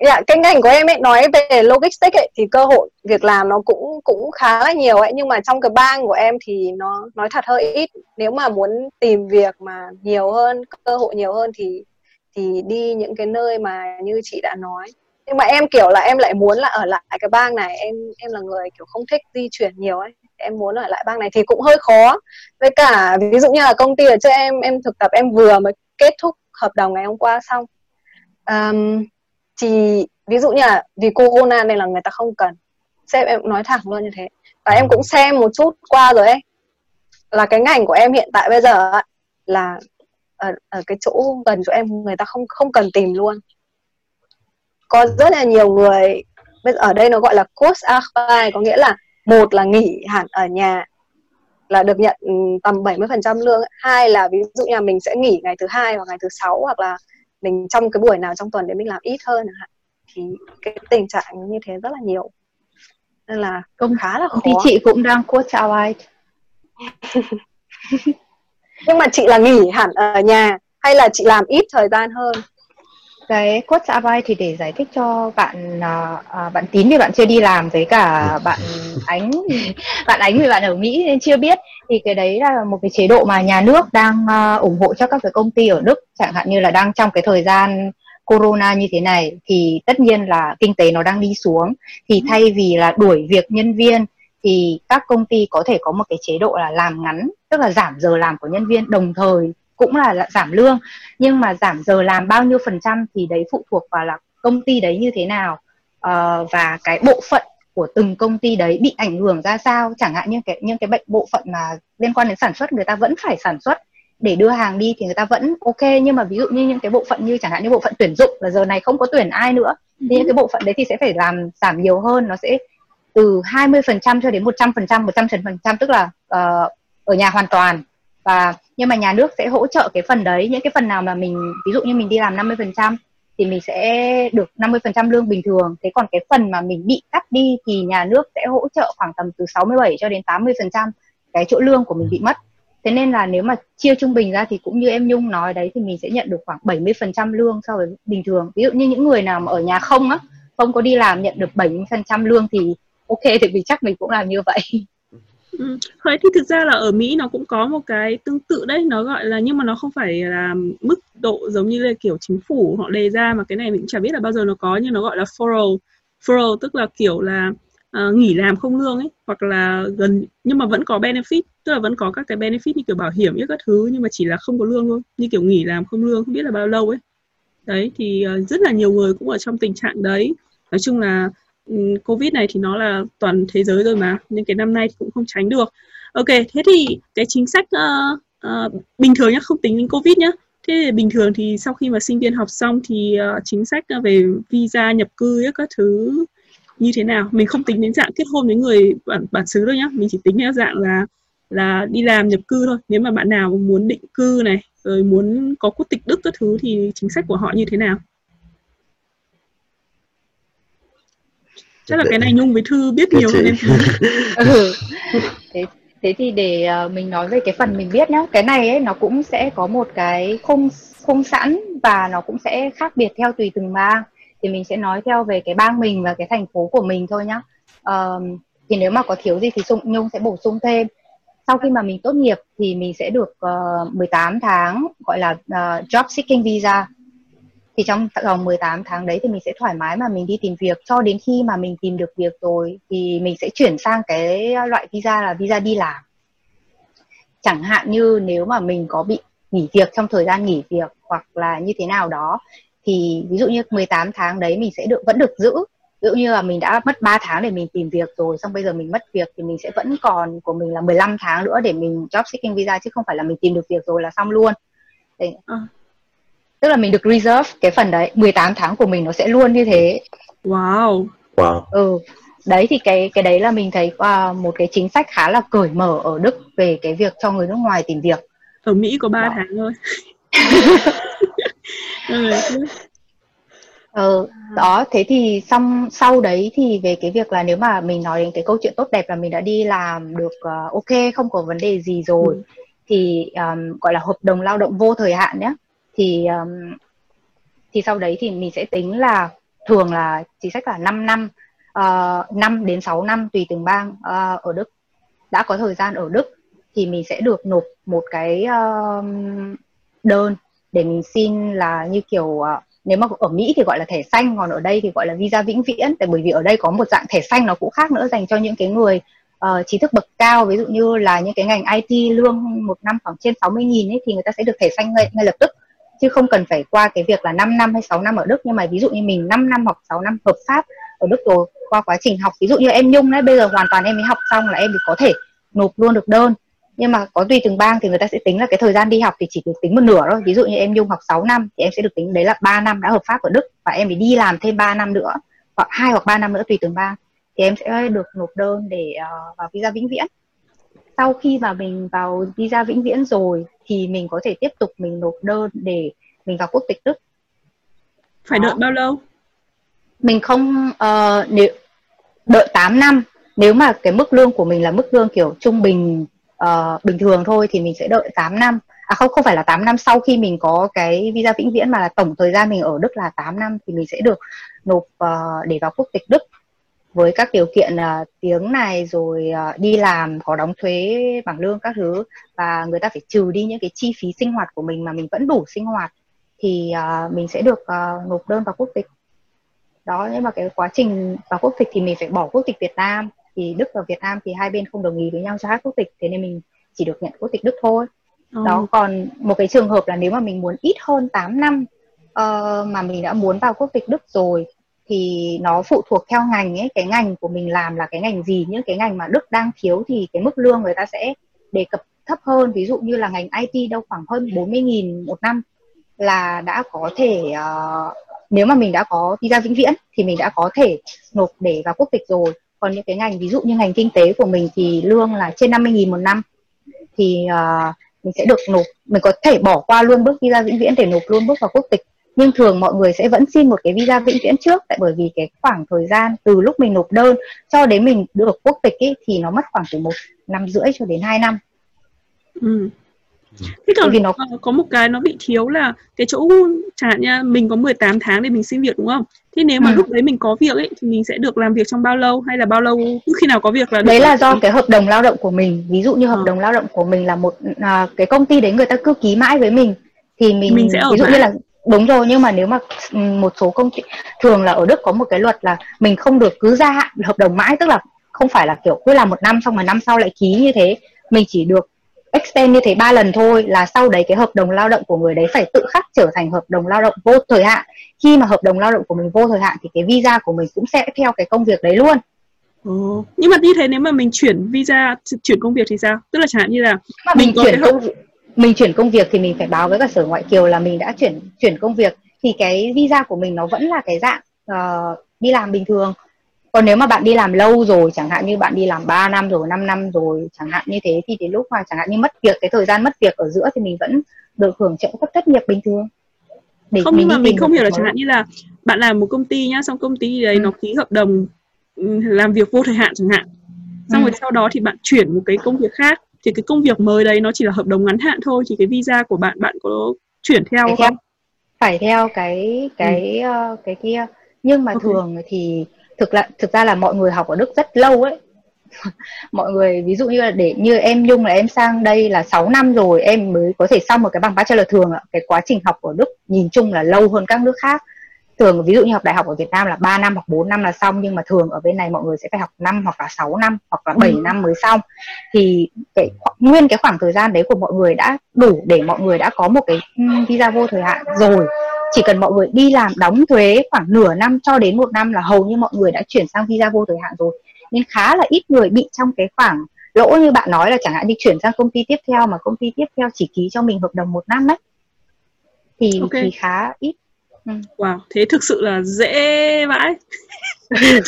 D: dạ cái ngành của em ấy nói về logistics ấy thì cơ hội việc làm nó cũng cũng khá là nhiều ấy. Nhưng mà trong cái bang của em thì nó nói thật hơi ít. Nếu mà muốn tìm việc mà nhiều hơn cơ hội nhiều hơn thì thì đi những cái nơi mà như chị đã nói. Nhưng mà em kiểu là em lại muốn là ở lại cái bang này. Em em là người kiểu không thích di chuyển nhiều ấy. Em muốn ở lại bang này thì cũng hơi khó. Với cả ví dụ như là công ty ở cho em em thực tập em vừa mới kết thúc hợp đồng ngày hôm qua xong. Um, thì ví dụ như là vì corona nên là người ta không cần. Sếp em nói thẳng luôn như thế. Và em cũng xem một chút qua rồi ấy. Là cái ngành của em hiện tại bây giờ là ở, ở cái chỗ gần chỗ em người ta không không cần tìm luôn. Có rất là nhiều người bây giờ ở đây nó gọi là course à, arbeit có nghĩa là một là nghỉ hẳn ở nhà là được nhận ừ, tầm 70% lương hai là ví dụ nhà mình sẽ nghỉ ngày thứ hai hoặc ngày thứ sáu hoặc là mình trong cái buổi nào trong tuần để mình làm ít hơn thì cái tình trạng như thế rất là nhiều. Nên là
A: công khá là khó. thì chị cũng đang coach arbeit
D: nhưng mà chị là nghỉ hẳn ở nhà hay là chị làm ít thời gian hơn
A: cái cốt xã vai thì để giải thích cho bạn à, à, bạn tín vì bạn chưa đi làm với cả bạn ánh bạn ánh vì bạn ở mỹ nên chưa biết. Thì cái đấy là một cái chế độ mà nhà nước đang uh, ủng hộ cho các cái công ty ở đức chẳng hạn như là đang trong cái thời gian corona như thế này thì tất nhiên là kinh tế nó đang đi xuống. Thì thay vì là đuổi việc nhân viên thì các công ty có thể có một cái chế độ là làm ngắn tức là giảm giờ làm của nhân viên đồng thời cũng là giảm lương nhưng mà giảm giờ làm bao nhiêu phần trăm thì đấy phụ thuộc vào là công ty đấy như thế nào uh, và cái bộ phận của từng công ty đấy bị ảnh hưởng ra sao. Chẳng hạn như cái những cái bệnh bộ phận mà liên quan đến sản xuất người ta vẫn phải sản xuất để đưa hàng đi thì người ta vẫn ok. Nhưng mà ví dụ như những cái bộ phận như chẳng hạn như bộ phận tuyển dụng là giờ này không có tuyển ai nữa thì những cái bộ phận đấy thì sẽ phải làm giảm nhiều hơn. Nó sẽ từ 20% cho đến 100% 100% tức là uh, ở nhà hoàn toàn. Và nhưng mà nhà nước sẽ hỗ trợ cái phần đấy, những cái phần nào mà mình, ví dụ như mình đi làm 50% thì mình sẽ được 50% lương bình thường. Thế còn cái phần mà mình bị cắt đi thì nhà nước sẽ hỗ trợ khoảng tầm từ 67 cho đến 80% cái chỗ lương của mình bị mất. Thế nên là nếu mà chia trung bình ra thì cũng như em Nhung nói đấy thì mình sẽ nhận được khoảng 70% lương so với bình thường. Ví dụ như những người nào mà ở nhà không á, không có đi làm nhận được 70% lương thì ok thì vì chắc mình cũng làm như vậy.
B: Ừ. Thế thì thực ra là ở Mỹ nó cũng có một cái tương tự đấy. Nó gọi là nhưng mà nó không phải là mức độ giống như là kiểu chính phủ họ đề ra mà cái này mình cũng chả biết là bao giờ nó có nhưng nó gọi là furlough. Furlough tức là kiểu là uh, nghỉ làm không lương ấy hoặc là gần nhưng mà vẫn có benefit tức là vẫn có các cái benefit như kiểu bảo hiểm như các thứ nhưng mà chỉ là không có lương thôi. Như kiểu nghỉ làm không lương không biết là bao lâu ấy. Đấy thì uh, rất là nhiều người cũng ở trong tình trạng đấy. Nói chung là Ừ, covid này thì nó là toàn thế giới rồi mà nhưng cái năm nay thì cũng không tránh được. Ok thế thì cái chính sách uh, uh, bình thường nhá không tính đến covid nhá. Thế thì bình thường thì sau khi mà sinh viên học xong thì uh, chính sách về visa nhập cư ấy, các thứ như thế nào? Mình không tính đến dạng kết hôn với người bản bản xứ đâu nhá. Mình chỉ tính theo dạng là là đi làm nhập cư thôi. Nếu mà bạn nào muốn định cư này rồi muốn có quốc tịch đức các thứ thì chính sách của họ như thế nào? Chắc là cái này nhung với thư biết nhiều hơn em.
A: Ừ. thế thế thì để uh, mình nói về cái phần mình biết nhá. Cái này ấy nó cũng sẽ có một cái khung khung sẵn và nó cũng sẽ khác biệt theo tùy từng bang. Thì mình sẽ nói theo về cái bang mình và cái thành phố của mình thôi nhá. Uh, thì nếu mà có thiếu gì thì nhung sẽ bổ sung thêm. Sau khi mà mình tốt nghiệp thì mình sẽ được uh, 18 tháng gọi là uh, job seeking visa thì trong vòng 18 tháng đấy thì mình sẽ thoải mái mà mình đi tìm việc. Cho đến khi mà mình tìm được việc rồi thì mình sẽ chuyển sang cái loại visa là visa đi làm. Chẳng hạn như nếu mà mình có bị nghỉ việc trong thời gian nghỉ việc hoặc là như thế nào đó thì ví dụ như 18 tháng đấy mình sẽ được vẫn được giữ. Ví dụ như là mình đã mất 3 tháng để mình tìm việc rồi xong bây giờ mình mất việc thì mình sẽ vẫn còn của mình là 15 tháng nữa để mình job seeking visa chứ không phải là mình tìm được việc rồi là xong luôn. Để, À. tức là mình được reserve cái phần đấy 18 tháng của mình nó sẽ luôn như thế.
B: Wow.
C: Wow.
A: Ừ. Đấy thì cái cái đấy là mình thấy uh, một cái chính sách khá là cởi mở ở Đức về cái việc cho người nước ngoài tìm việc.
B: Ở Mỹ có 3 đó. tháng thôi.
A: Ừ, ờ, đó thế thì xong sau đấy thì về cái việc là nếu mà mình nói đến cái câu chuyện tốt đẹp là mình đã đi làm được uh, ok không có vấn đề gì rồi ừ. thì um, gọi là hợp đồng lao động vô thời hạn nhé thì um, thì sau đấy thì mình sẽ tính là thường là chính sách là 5 năm uh, 5 ờ, đến 6 năm tùy từng bang uh, ở Đức. Đã có thời gian ở Đức thì mình sẽ được nộp một cái uh, đơn để mình xin là như kiểu uh, nếu mà ở Mỹ thì gọi là thẻ xanh còn ở đây thì gọi là visa vĩnh viễn tại bởi vì ở đây có một dạng thẻ xanh nó cũng khác nữa dành cho những cái người uh, trí thức bậc cao. Ví dụ như là những cái ngành IT lương một năm khoảng trên 60 nghìn ấy thì người ta sẽ được thẻ xanh ngay, ngay lập tức chứ không cần phải qua cái việc là 5 năm hay 6 năm ở Đức. Nhưng mà ví dụ như mình 5 năm hoặc 6 năm hợp pháp ở Đức rồi qua quá trình học ví dụ như em Nhung đấy bây giờ hoàn toàn em mới học xong là em thì có thể nộp luôn được đơn. Nhưng mà có tùy từng bang thì người ta sẽ tính là cái thời gian đi học thì chỉ được tính một nửa thôi. Ví dụ như em Nhung học 6 năm thì em sẽ được tính đấy là 3 năm đã hợp pháp ở Đức. Và em phải đi làm thêm 3 năm nữa hoặc hai hoặc 3 năm nữa tùy từng bang. Thì em sẽ được nộp đơn để uh, vào visa vĩnh viễn. Sau khi mà mình vào visa vĩnh viễn rồi thì mình có thể tiếp tục mình nộp đơn để mình vào quốc tịch Đức.
B: Phải Đó. đợi bao lâu?
A: Mình không uh, nếu đợi 8 năm. Nếu mà cái mức lương của mình là mức lương kiểu trung bình uh, bình thường thôi thì mình sẽ đợi 8 năm. À không không phải là 8 năm sau khi mình có cái visa vĩnh viễn mà là tổng thời gian mình ở Đức là 8 năm thì mình sẽ được nộp uh, để vào quốc tịch Đức với các điều kiện uh, tiếng này rồi uh, đi làm có đóng thuế bảng lương các thứ và người ta phải trừ đi những cái chi phí sinh hoạt của mình mà mình vẫn đủ sinh hoạt thì uh, mình sẽ được uh, nộp đơn vào quốc tịch. Đó nhưng mà cái quá trình vào quốc tịch thì mình phải bỏ quốc tịch Việt Nam. Thì Đức và Việt Nam thì hai bên không đồng ý với nhau cho hai quốc tịch thế nên mình chỉ được nhận quốc tịch Đức thôi. Ừ. đó còn một cái trường hợp là nếu mà mình muốn ít hơn 8 năm uh, mà mình đã muốn vào quốc tịch Đức rồi thì nó phụ thuộc theo ngành ấy. Cái ngành của mình làm là cái ngành gì những cái ngành mà Đức đang thiếu thì cái mức lương người ta sẽ đề cập thấp hơn. Ví dụ như là ngành IT đâu khoảng hơn 40.000 một năm là đã có thể uh, nếu mà mình đã có visa vĩnh viễn thì mình đã có thể nộp để vào quốc tịch rồi. Còn những cái ngành ví dụ như ngành kinh tế của mình thì lương là trên 50.000 một năm thì uh, mình sẽ được nộp mình có thể bỏ qua luôn bước visa vĩnh viễn để nộp luôn bước vào quốc tịch nhưng thường mọi người sẽ vẫn xin một cái visa vĩnh viễn trước tại bởi vì cái khoảng thời gian từ lúc mình nộp đơn cho đến mình được quốc tịch ấy, thì nó mất khoảng từ một năm rưỡi cho đến 2 năm
B: ừ. Thế còn vì nó có một cái nó bị thiếu là cái chỗ chẳng hạn nha, mình có 18 tháng để mình xin việc đúng không? Thế nếu mà ừ. lúc đấy mình có việc ấy thì mình sẽ được làm việc trong bao lâu hay là bao lâu cứ khi nào có việc là
A: Đấy là do cái hợp đồng lao động của mình. Ví dụ như hợp à. đồng lao động của mình là một à, cái công ty đấy người ta cứ ký mãi với mình thì mình, mình sẽ ở ví dụ mãi. như là đúng rồi nhưng mà nếu mà một số công ty thường là ở Đức có một cái luật là mình không được cứ gia hạn hợp đồng mãi tức là không phải là kiểu cứ làm một năm xong rồi năm sau lại ký như thế. Mình chỉ được extend như thế ba lần thôi là sau đấy cái hợp đồng lao động của người đấy phải tự khắc trở thành hợp đồng lao động vô thời hạn. Khi mà hợp đồng lao động của mình vô thời hạn thì cái visa của mình cũng sẽ theo cái công việc đấy luôn.
B: Ồ. nhưng mà như thế nếu mà mình chuyển visa chuyển công việc thì sao? Tức là chẳng hạn như là
A: mà mình, mình chuyển công việc mình chuyển công việc thì mình phải báo với cả sở ngoại kiều là mình đã chuyển chuyển công việc. Thì cái visa của mình nó vẫn là cái dạng uh, đi làm bình thường. Còn nếu mà bạn đi làm lâu rồi chẳng hạn như bạn đi làm 3 năm rồi 5 năm rồi chẳng hạn như thế thì đến lúc mà chẳng hạn như mất việc cái thời gian mất việc ở giữa thì mình vẫn được hưởng trợ cấp thất nghiệp bình thường.
B: Để không nhưng mà mình không hiểu là chẳng hạn như là bạn làm một công ty nhá xong công ty đấy ừ. nó ký hợp đồng ừ, làm việc vô thời hạn chẳng hạn. Xong ừ. rồi sau đó thì bạn chuyển một cái công việc khác thì cái công việc mới đấy nó chỉ là hợp đồng ngắn hạn thôi thì cái visa của bạn bạn có chuyển theo
A: phải không? theo, phải theo cái cái ừ. uh, cái kia. Nhưng mà okay. thường thì thực là thực ra là mọi người học ở Đức rất lâu ấy. Mọi người ví dụ như là để như em Nhung là em sang đây là 6 năm rồi em mới có thể xong một cái bằng bachelor thường ạ. Cái quá trình học ở Đức nhìn chung là lâu hơn các nước khác thường ví dụ như học đại học ở Việt Nam là 3 năm hoặc 4 năm là xong nhưng mà thường ở bên này mọi người sẽ phải học 5 hoặc là 6 năm hoặc là 7 ừ. năm mới xong. Thì cái nguyên cái khoảng thời gian đấy của mọi người đã đủ để mọi người đã có một cái visa vô thời hạn rồi. Chỉ cần mọi người đi làm đóng thuế khoảng nửa năm cho đến một năm là hầu như mọi người đã chuyển sang visa vô thời hạn rồi. Nên khá là ít người bị trong cái khoảng lỗ như bạn nói là chẳng hạn đi chuyển sang công ty tiếp theo mà công ty tiếp theo chỉ ký cho mình hợp đồng một năm ấy. Thì okay. thì khá ít
B: ừ. wow thế thực sự là dễ vãi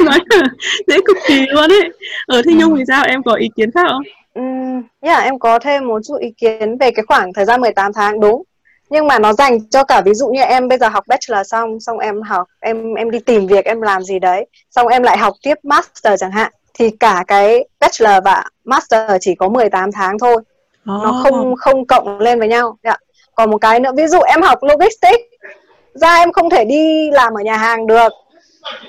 B: nói là dễ cực kỳ luôn ấy ở thế nhung ừ. thì sao em có ý kiến khác không
D: Um, yeah, em có thêm một chút ý kiến về cái khoảng thời gian 18 tháng đúng nhưng mà nó dành cho cả ví dụ như em bây giờ học bachelor xong xong em học em em đi tìm việc em làm gì đấy xong em lại học tiếp master chẳng hạn thì cả cái bachelor và master chỉ có 18 tháng thôi oh. nó không không cộng lên với nhau dạ. Còn một cái nữa ví dụ em học logistics ra em không thể đi làm ở nhà hàng được.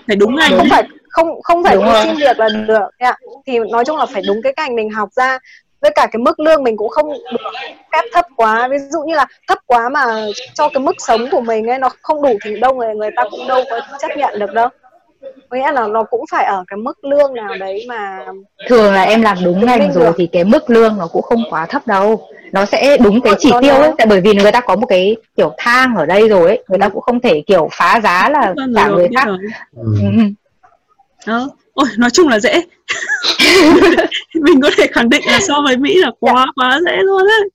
B: Phải đúng ngành.
D: Không phải không không phải đi xin việc là được. Dạ. thì nói chung là phải đúng cái ngành mình học ra. Với cả cái mức lương mình cũng không được phép thấp quá. Ví dụ như là thấp quá mà cho cái mức sống của mình ấy nó không đủ thì đâu người người ta cũng đâu có chấp nhận được đâu. Nghĩa là nó cũng phải ở cái mức lương nào đấy mà
A: thường là em làm đúng ngành rồi được. thì cái mức lương nó cũng không quá thấp đâu nó sẽ đúng cái chỉ tiêu ấy. tại bởi vì người ta có một cái kiểu thang ở đây rồi ấy. Người ta cũng không thể kiểu phá giá là cả người khác. ừ.
B: đó. Ôi nói chung là dễ. Mình có thể khẳng định là so với mỹ là quá dạ. quá dễ luôn đấy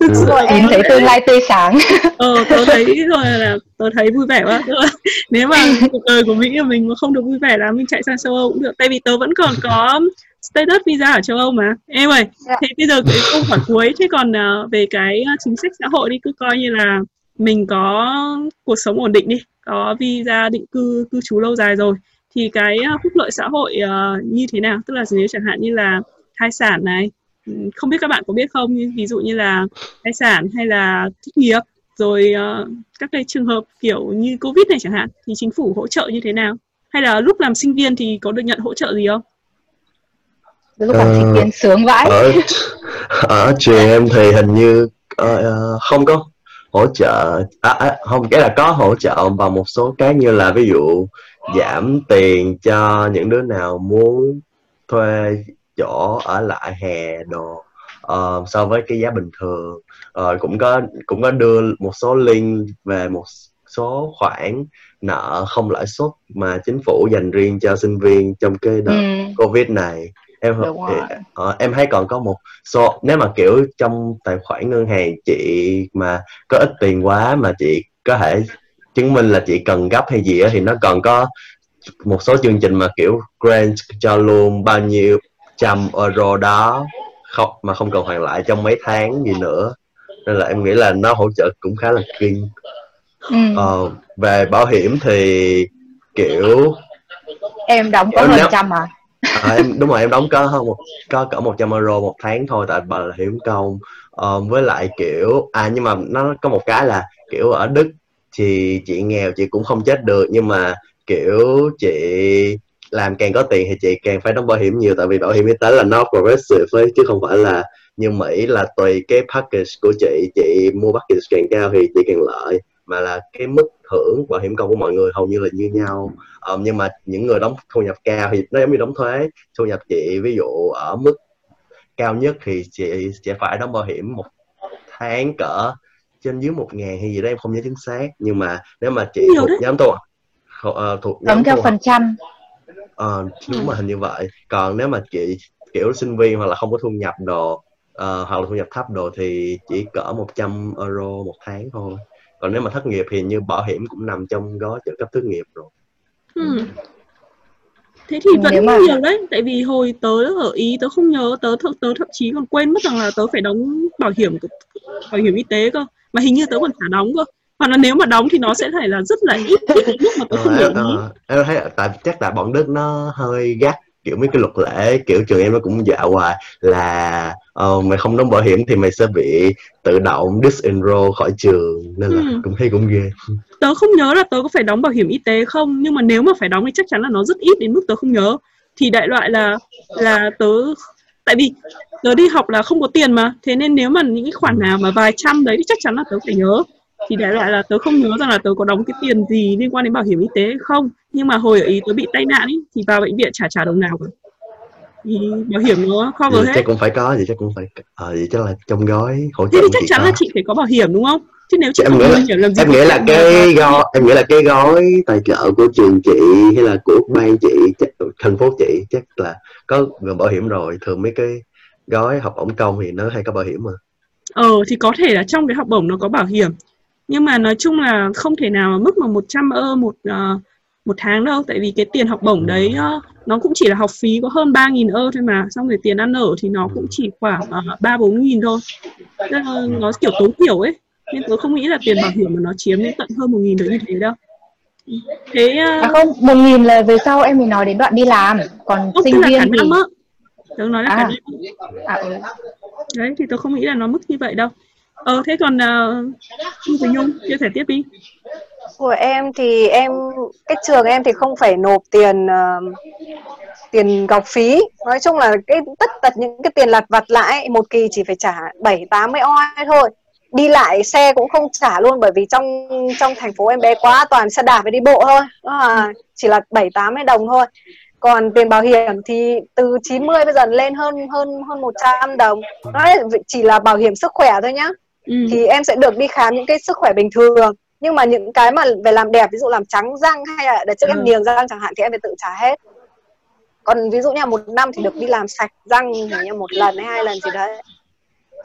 A: thực sự rồi em thấy tương lai tươi sáng.
B: Ờ tôi thấy rồi là tôi thấy vui vẻ quá. Nếu mà cuộc đời của mỹ của mình mà không được vui vẻ là mình chạy sang châu âu cũng được. Tại vì tớ vẫn còn có status visa ở châu âu mà. Em ơi yeah. thì bây giờ cái câu hỏi cuối thế còn uh, về cái chính sách xã hội đi cứ coi như là mình có cuộc sống ổn định đi có visa định cư cư trú lâu dài rồi thì cái phúc lợi xã hội uh, như thế nào? Tức là nếu chẳng hạn như là thai sản này không biết các bạn có biết không như ví dụ như là thai sản hay là thất nghiệp rồi uh, các cái trường hợp kiểu như covid này chẳng hạn thì chính phủ hỗ trợ như thế nào? Hay là lúc làm sinh viên thì có được nhận hỗ trợ gì không?
A: Lúc làm sinh viên sướng vãi.
C: ở, ở trường em thì hình như uh, không có hỗ trợ à, à, không cái là có hỗ trợ vào một số cái như là ví dụ giảm tiền cho những đứa nào muốn thuê chỗ ở lại hè đồ uh, so với cái giá bình thường. Uh, cũng có cũng có đưa một số link về một số khoản nợ không lãi suất mà chính phủ dành riêng cho sinh viên trong cái đợt ừ. covid này. Em thì, uh, em thấy còn có một số nếu mà kiểu trong tài khoản ngân hàng chị mà có ít tiền quá mà chị có thể chứng minh là chị cần gấp hay gì đó, thì nó còn có một số chương trình mà kiểu grant cho luôn bao nhiêu trăm euro đó không mà không cần hoàn lại trong mấy tháng gì nữa nên là em nghĩ là nó hỗ trợ cũng khá là kinh ừ. ờ, về bảo hiểm thì kiểu
A: em đóng có hơn trăm à?
C: à em đúng rồi em đóng có hơn một có cỡ 100 euro một tháng thôi tại bảo hiểm công ờ, với lại kiểu à nhưng mà nó có một cái là kiểu ở đức thì chị nghèo chị cũng không chết được nhưng mà kiểu chị làm càng có tiền thì chị càng phải đóng bảo hiểm nhiều tại vì bảo hiểm y tế là nó progressive ấy, chứ không phải là như Mỹ là tùy cái package của chị. Chị mua package càng cao thì chị càng lợi mà là cái mức hưởng bảo hiểm công của mọi người hầu như là như nhau. Um, nhưng mà những người đóng thu nhập cao thì nó giống như đóng thuế. Thu nhập chị ví dụ ở mức cao nhất thì chị sẽ phải đóng bảo hiểm một tháng cỡ trên dưới một ngàn hay gì đó em không nhớ chính xác. Nhưng mà nếu mà chị thuộc nhóm tôi
A: uh, thuộc nhóm theo phần trăm
C: ờ đúng mà hình như vậy. Còn nếu mà chị kiểu sinh viên hoặc là không có thu nhập đồ uh, hoặc là thu nhập thấp đồ thì chỉ cỡ 100 euro một tháng thôi. Còn nếu mà thất nghiệp thì như bảo hiểm cũng nằm trong gói trợ cấp thất nghiệp rồi.
B: Hmm. thế thì vẫn mà... nhiều đấy tại vì hồi tớ ở ý tớ không nhớ tớ th- tớ thậm chí còn quên mất rằng là tớ phải đóng bảo hiểm bảo hiểm y tế cơ. Mà hình như tớ còn phải đóng cơ hoặc là nếu mà đóng thì nó sẽ phải là rất là ít lúc mà tôi không để ý
C: em thấy tại chắc là bọn đức nó hơi gắt kiểu mấy cái luật lệ kiểu trường em nó cũng dạ hoài là uh, mày không đóng bảo hiểm thì mày sẽ bị tự động disenroll khỏi trường nên là ừ. cũng thấy cũng ghê.
B: Tớ không nhớ là tớ có phải đóng bảo hiểm y tế không nhưng mà nếu mà phải đóng thì chắc chắn là nó rất ít đến mức tớ không nhớ. Thì đại loại là là tớ tại vì tớ đi học là không có tiền mà thế nên nếu mà những cái khoản nào mà vài trăm đấy thì chắc chắn là tớ phải nhớ thì đại loại là tớ không nhớ rằng là tớ có đóng cái tiền gì liên quan đến bảo hiểm y tế không. Nhưng mà hồi ở ý tớ bị tai nạn ý, thì vào bệnh viện trả trả đồng nào cả. Thì bảo hiểm nó cover hết
C: chắc cũng phải có gì chắc cũng phải ờ à, gì chắc là trong gói hỗ trợ
B: thì chắc chắn có. là chị phải có bảo hiểm đúng không? Chứ nếu chị
C: em
B: không
C: nghĩ là,
B: hiểu làm gì
C: em nghĩ là cái gói em nghĩ là cái gói tài trợ của trường chị hay là của ban chị chắc thành phố chị chắc là có gồm bảo hiểm rồi. Thường mấy cái gói học bổng công thì nó hay có bảo hiểm mà.
B: Ờ thì có thể là trong cái học bổng nó có bảo hiểm nhưng mà nói chung là không thể nào mà mức mà 100 ơ một uh, một tháng đâu. Tại vì cái tiền học bổng đấy uh, nó cũng chỉ là học phí có hơn 3.000 ơ thôi mà. Xong rồi tiền ăn ở thì nó cũng chỉ khoảng ba bốn nghìn thôi. Nên là nó kiểu tối thiểu ấy. Nên tôi không nghĩ là tiền bảo hiểm mà nó chiếm đến tận hơn một nghìn được như thế đâu.
A: Thế uh... à không một nghìn là về sau em mới nói đến đoạn đi làm. Còn
B: không,
A: sinh viên thì
B: tớ nói là
A: à.
B: cả năm. À, ừ. đấy thì tôi không nghĩ là nó mức như vậy đâu ờ thế còn uh, Quỳnh Nhung chia sẻ tiếp đi.
D: Của em thì em cái trường em thì không phải nộp tiền uh, tiền học phí. Nói chung là cái tất tật những cái tiền lặt vặt lại một kỳ chỉ phải trả bảy tám mươi oi thôi. Đi lại xe cũng không trả luôn bởi vì trong trong thành phố em bé quá toàn xe đạp với đi bộ thôi. À, chỉ là bảy tám mươi đồng thôi. Còn tiền bảo hiểm thì từ 90 bây giờ lên hơn hơn hơn 100 đồng. Đó chỉ là bảo hiểm sức khỏe thôi nhá ừ. thì em sẽ được đi khám những cái sức khỏe bình thường. Nhưng mà những cái mà về làm đẹp ví dụ làm trắng răng hay là đợt trước ừ. em niềng răng chẳng hạn thì em phải tự trả hết. Còn ví dụ như là một năm thì được đi làm sạch răng như một lần hay hai lần gì đấy.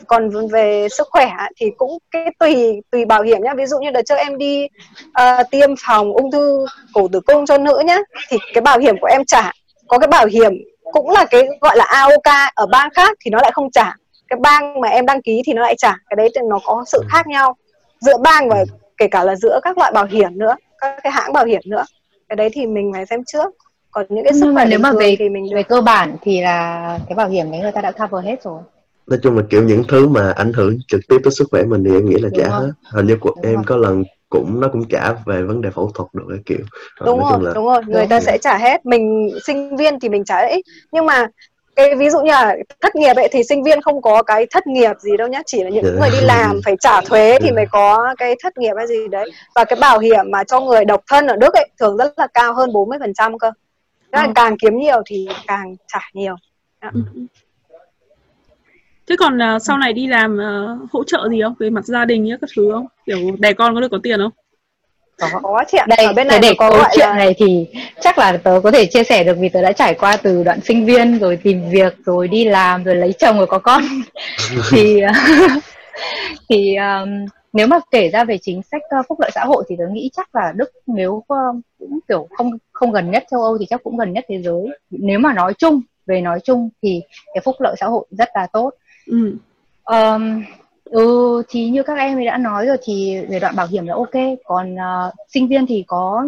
D: Còn về sức khỏe thì cũng cái tùy tùy bảo hiểm nhá. Ví dụ như đợt trước em đi uh, tiêm phòng ung thư cổ tử cung cho nữ nhá thì cái bảo hiểm của em trả. Có cái bảo hiểm cũng là cái gọi là AOK ở bang khác thì nó lại không trả cái bang mà em đăng ký thì nó lại trả cái đấy thì nó có sự khác nhau. Giữa bang và kể cả là giữa các loại bảo hiểm nữa các cái hãng bảo hiểm nữa. Cái đấy thì mình phải xem trước. Còn những cái sức
A: nhưng
D: khỏe
A: mà nếu mà về thì mình về cơ bản thì là cái bảo hiểm đấy người ta đã cover hết rồi.
C: Nói chung là kiểu những thứ mà ảnh hưởng trực tiếp tới sức khỏe mình thì em nghĩ là đúng trả hết. Hình như của đúng em rồi. có lần cũng nó cũng trả về vấn đề phẫu thuật được cái kiểu.
D: Rồi, đúng rồi là... đúng rồi. Người đúng ta rồi. sẽ trả hết. Mình sinh viên thì mình trả ít. Nhưng mà cái ví dụ như là thất nghiệp ấy thì sinh viên không có cái thất nghiệp gì đâu nhá chỉ là những. Dạ. người đi làm phải trả thuế thì dạ. mới có cái thất nghiệp hay gì đấy và cái bảo hiểm mà cho người độc thân ở Đức ấy thường rất là cao hơn 40 phần trăm cơ Nên ừ. càng kiếm nhiều thì càng trả nhiều ừ.
B: thế còn uh, sau này đi làm uh, hỗ trợ gì không về mặt gia đình nhá các thứ không kiểu đẻ con có được có tiền không
D: có, có chị ạ.
A: Đây, ở bên này để có câu chuyện là... này thì chắc là tớ có thể chia sẻ được vì tớ đã trải qua từ đoạn sinh viên rồi tìm việc rồi đi làm rồi lấy chồng rồi có con thì thì um, nếu mà kể ra về chính sách uh, phúc lợi xã hội thì tớ nghĩ chắc là Đức nếu uh, cũng kiểu không không gần nhất châu Âu thì chắc cũng gần nhất thế giới nếu mà nói chung về nói chung thì cái phúc lợi xã hội rất là tốt ừ. um, Ừ thì như các em ấy đã nói rồi thì về đoạn bảo hiểm là ok. Còn uh, sinh viên thì có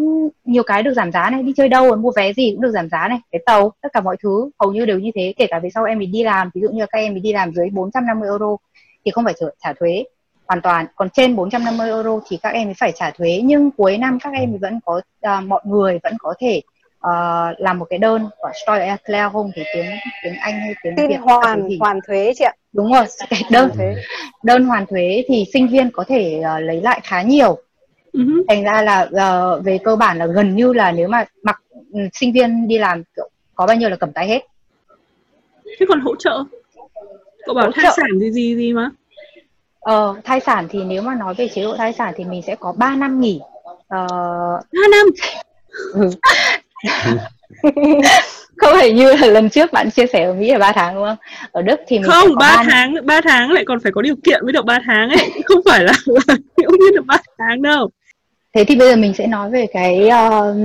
A: nhiều cái được giảm giá này. Đi chơi đâu mua vé gì cũng được giảm giá này. Cái tàu tất cả mọi thứ hầu như đều như thế. Kể cả về sau em mình đi làm ví dụ như các em mình đi làm dưới 450 euro thì không phải trả, trả thuế hoàn toàn. Còn trên 450 euro thì các em mới phải trả thuế. Nhưng cuối năm các em vẫn có uh, mọi người vẫn có thể uh, làm một cái đơn của Steuererklärung thì tiếng tiếng Anh hay tiếng
D: Tin
A: Việt
D: hoàn hoàn thuế chị ạ.
A: Đúng rồi cái đơn thuế. đơn hoàn thuế thì sinh viên có thể uh, lấy lại khá nhiều. Uh-huh. thành ra là uh, về cơ bản là gần như là nếu mà mặc um, sinh viên đi làm có bao nhiêu là cầm tay hết.
B: Thế còn hỗ trợ? Cậu bảo hỗ thai trợ. sản gì gì gì mà?
A: Ờ thai sản thì nếu mà nói về chế độ thai sản thì mình sẽ có 3 năm nghỉ.
B: Uh, 3 năm?
A: Ừ. không phải như là lần trước bạn chia sẻ ở Mỹ là 3 tháng đúng không? Ở Đức thì mình
B: không 3 tháng 3 tháng lại còn phải có điều kiện mới được 3 tháng ấy, không phải là ngẫu nhiên được 3 tháng đâu.
A: Thế thì bây giờ mình sẽ nói về cái uh,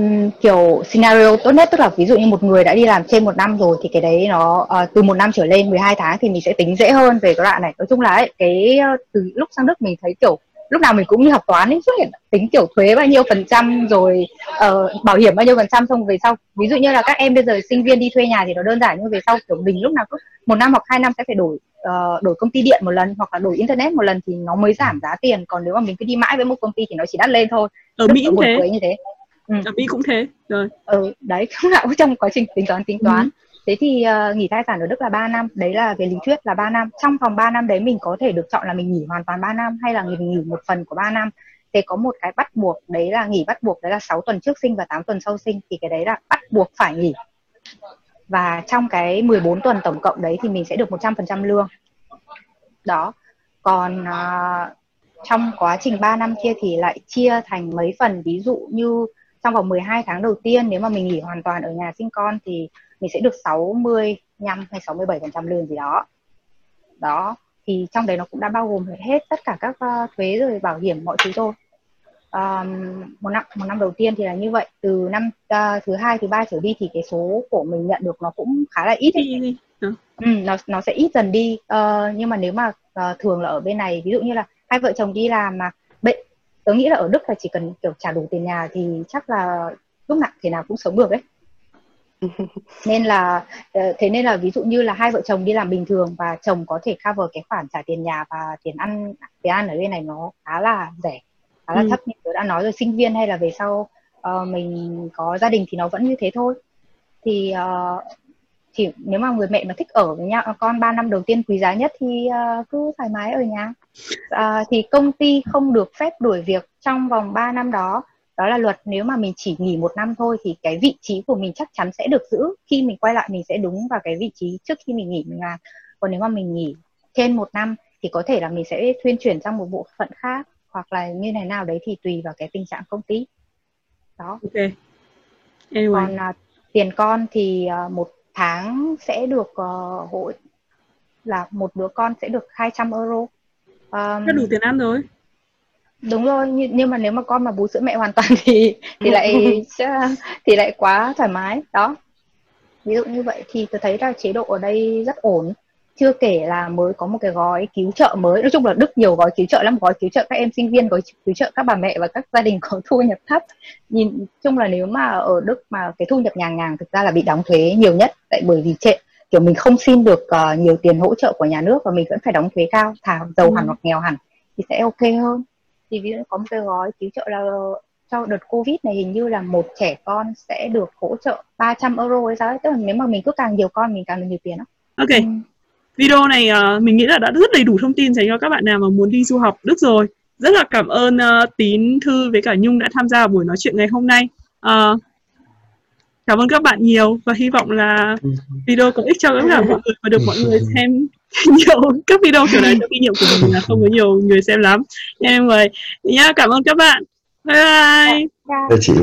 A: kiểu scenario tốt nhất tức là ví dụ như một người đã đi làm trên một năm rồi thì cái đấy nó uh, từ một năm trở lên 12 tháng thì mình sẽ tính dễ hơn về cái đoạn này. Nói chung là ấy, cái uh, từ lúc sang Đức mình thấy kiểu lúc nào mình cũng như học toán ấy xuất hiện tính kiểu thuế bao nhiêu phần trăm rồi uh, bảo hiểm bao nhiêu phần trăm xong về sau ví dụ như là các em bây giờ sinh viên đi thuê nhà thì nó đơn giản nhưng về sau kiểu mình lúc nào cứ một năm hoặc hai năm sẽ phải đổi uh, đổi công ty điện một lần hoặc là đổi internet một lần thì nó mới giảm giá tiền còn nếu mà mình cứ đi mãi với một công ty thì nó chỉ đắt lên thôi.
B: Ở Mỹ cũng thế.
A: như thế.
B: Ừ. ở Mỹ cũng thế rồi.
A: Ừ đấy cũng là trong quá trình tính toán tính toán. Ừ thế thì uh, nghỉ thai sản ở Đức là 3 năm đấy là về lý thuyết là 3 năm. Trong vòng 3 năm đấy mình có thể được chọn là mình nghỉ hoàn toàn 3 năm hay là mình nghỉ một phần của 3 năm. Thế có một cái bắt buộc đấy là nghỉ bắt buộc đấy là 6 tuần trước sinh và 8 tuần sau sinh thì cái đấy là bắt buộc phải nghỉ. Và trong cái 14 tuần tổng cộng đấy thì mình sẽ được 100% lương. Đó. Còn uh, trong quá trình 3 năm kia thì lại chia thành mấy phần. Ví dụ như trong vòng 12 tháng đầu tiên nếu mà mình nghỉ hoàn toàn ở nhà sinh con thì mình sẽ được 65 hay 67 phần trăm lương gì đó. Đó thì trong đấy nó cũng đã bao gồm hết tất cả các uh, thuế rồi bảo hiểm mọi thứ rồi um, một năm một năm đầu tiên thì là như vậy. Từ năm uh, thứ hai thứ ba trở đi thì cái số của mình nhận được nó cũng khá là ít. Ấy. Ừ. ừ, nó nó sẽ ít dần đi. Uh, nhưng mà nếu mà uh, thường là ở bên này ví dụ như là hai vợ chồng đi làm mà bệnh tớ nghĩ là ở Đức là chỉ cần kiểu trả đủ tiền nhà thì chắc là lúc nào thế nào cũng sống được đấy nên là thế nên là ví dụ như là hai vợ chồng đi làm bình thường và chồng có thể cover cái khoản trả tiền nhà và tiền ăn tiền ăn ở bên này nó khá là rẻ khá là ừ. thấp như tôi đã nói rồi sinh viên hay là về sau uh, mình có gia đình thì nó vẫn như thế thôi. Thì uh, thì nếu mà người mẹ mà thích ở với nhau con 3 năm đầu tiên quý giá nhất thì uh, cứ thoải mái ở nhà. Uh, thì công ty không được phép đuổi việc trong vòng 3 năm đó đó là luật nếu mà mình chỉ nghỉ một năm thôi thì cái vị trí của mình chắc chắn sẽ được giữ. Khi mình quay lại mình sẽ đúng vào cái vị trí trước khi mình nghỉ mình làm. Còn nếu mà mình nghỉ trên một năm thì có thể là mình sẽ thuyên chuyển sang một bộ phận khác hoặc là như này nào đấy thì tùy vào cái tình trạng công ty. Đó.
B: Ok. Anyway.
A: còn uh, tiền con thì uh, một tháng sẽ được uh, hỗ là một đứa con sẽ được 200 euro.
B: Um, đủ tiền ăn rồi
A: đúng rồi nhưng, mà nếu mà con mà bú sữa mẹ hoàn toàn thì thì lại thì lại quá thoải mái đó. Ví dụ như vậy thì tôi thấy là chế độ ở đây rất ổn. Chưa kể là mới có một cái gói cứu trợ mới. Nói chung là đức nhiều gói cứu trợ lắm gói cứu trợ các em sinh viên gói cứu trợ các bà mẹ và các gia đình có thu nhập thấp. Nhìn chung là nếu mà ở đức mà cái thu nhập nhàng nhàng thực ra là bị đóng thuế nhiều nhất tại bởi vì trệ kiểu mình không xin được uh, nhiều tiền hỗ trợ của nhà nước và mình vẫn phải đóng thuế cao thà giàu ừ. hẳn hoặc nghèo hẳn thì sẽ ok hơn thì ví dụ có một cái gói cứu trợ là cho đợt covid này hình như là một trẻ con sẽ được hỗ trợ 300 euro hay sao ấy. tức là nếu mà mình cứ càng nhiều con mình càng được nhiều tiền đó.
B: ok ừ. video này uh, mình nghĩ là đã rất đầy đủ thông tin dành cho các bạn nào mà muốn đi du học Đức rồi rất là cảm ơn uh, tín thư với cả nhung đã tham gia buổi nói chuyện ngày hôm nay uh, cảm ơn các bạn nhiều và hy vọng là video có ích cho tất cả mọi người và được mọi người xem nhiều. Các video kiểu này trong kinh nghiệm của mình là không có nhiều người xem lắm. Em mời nhá cảm ơn các bạn. Bye bye.
C: Chào chị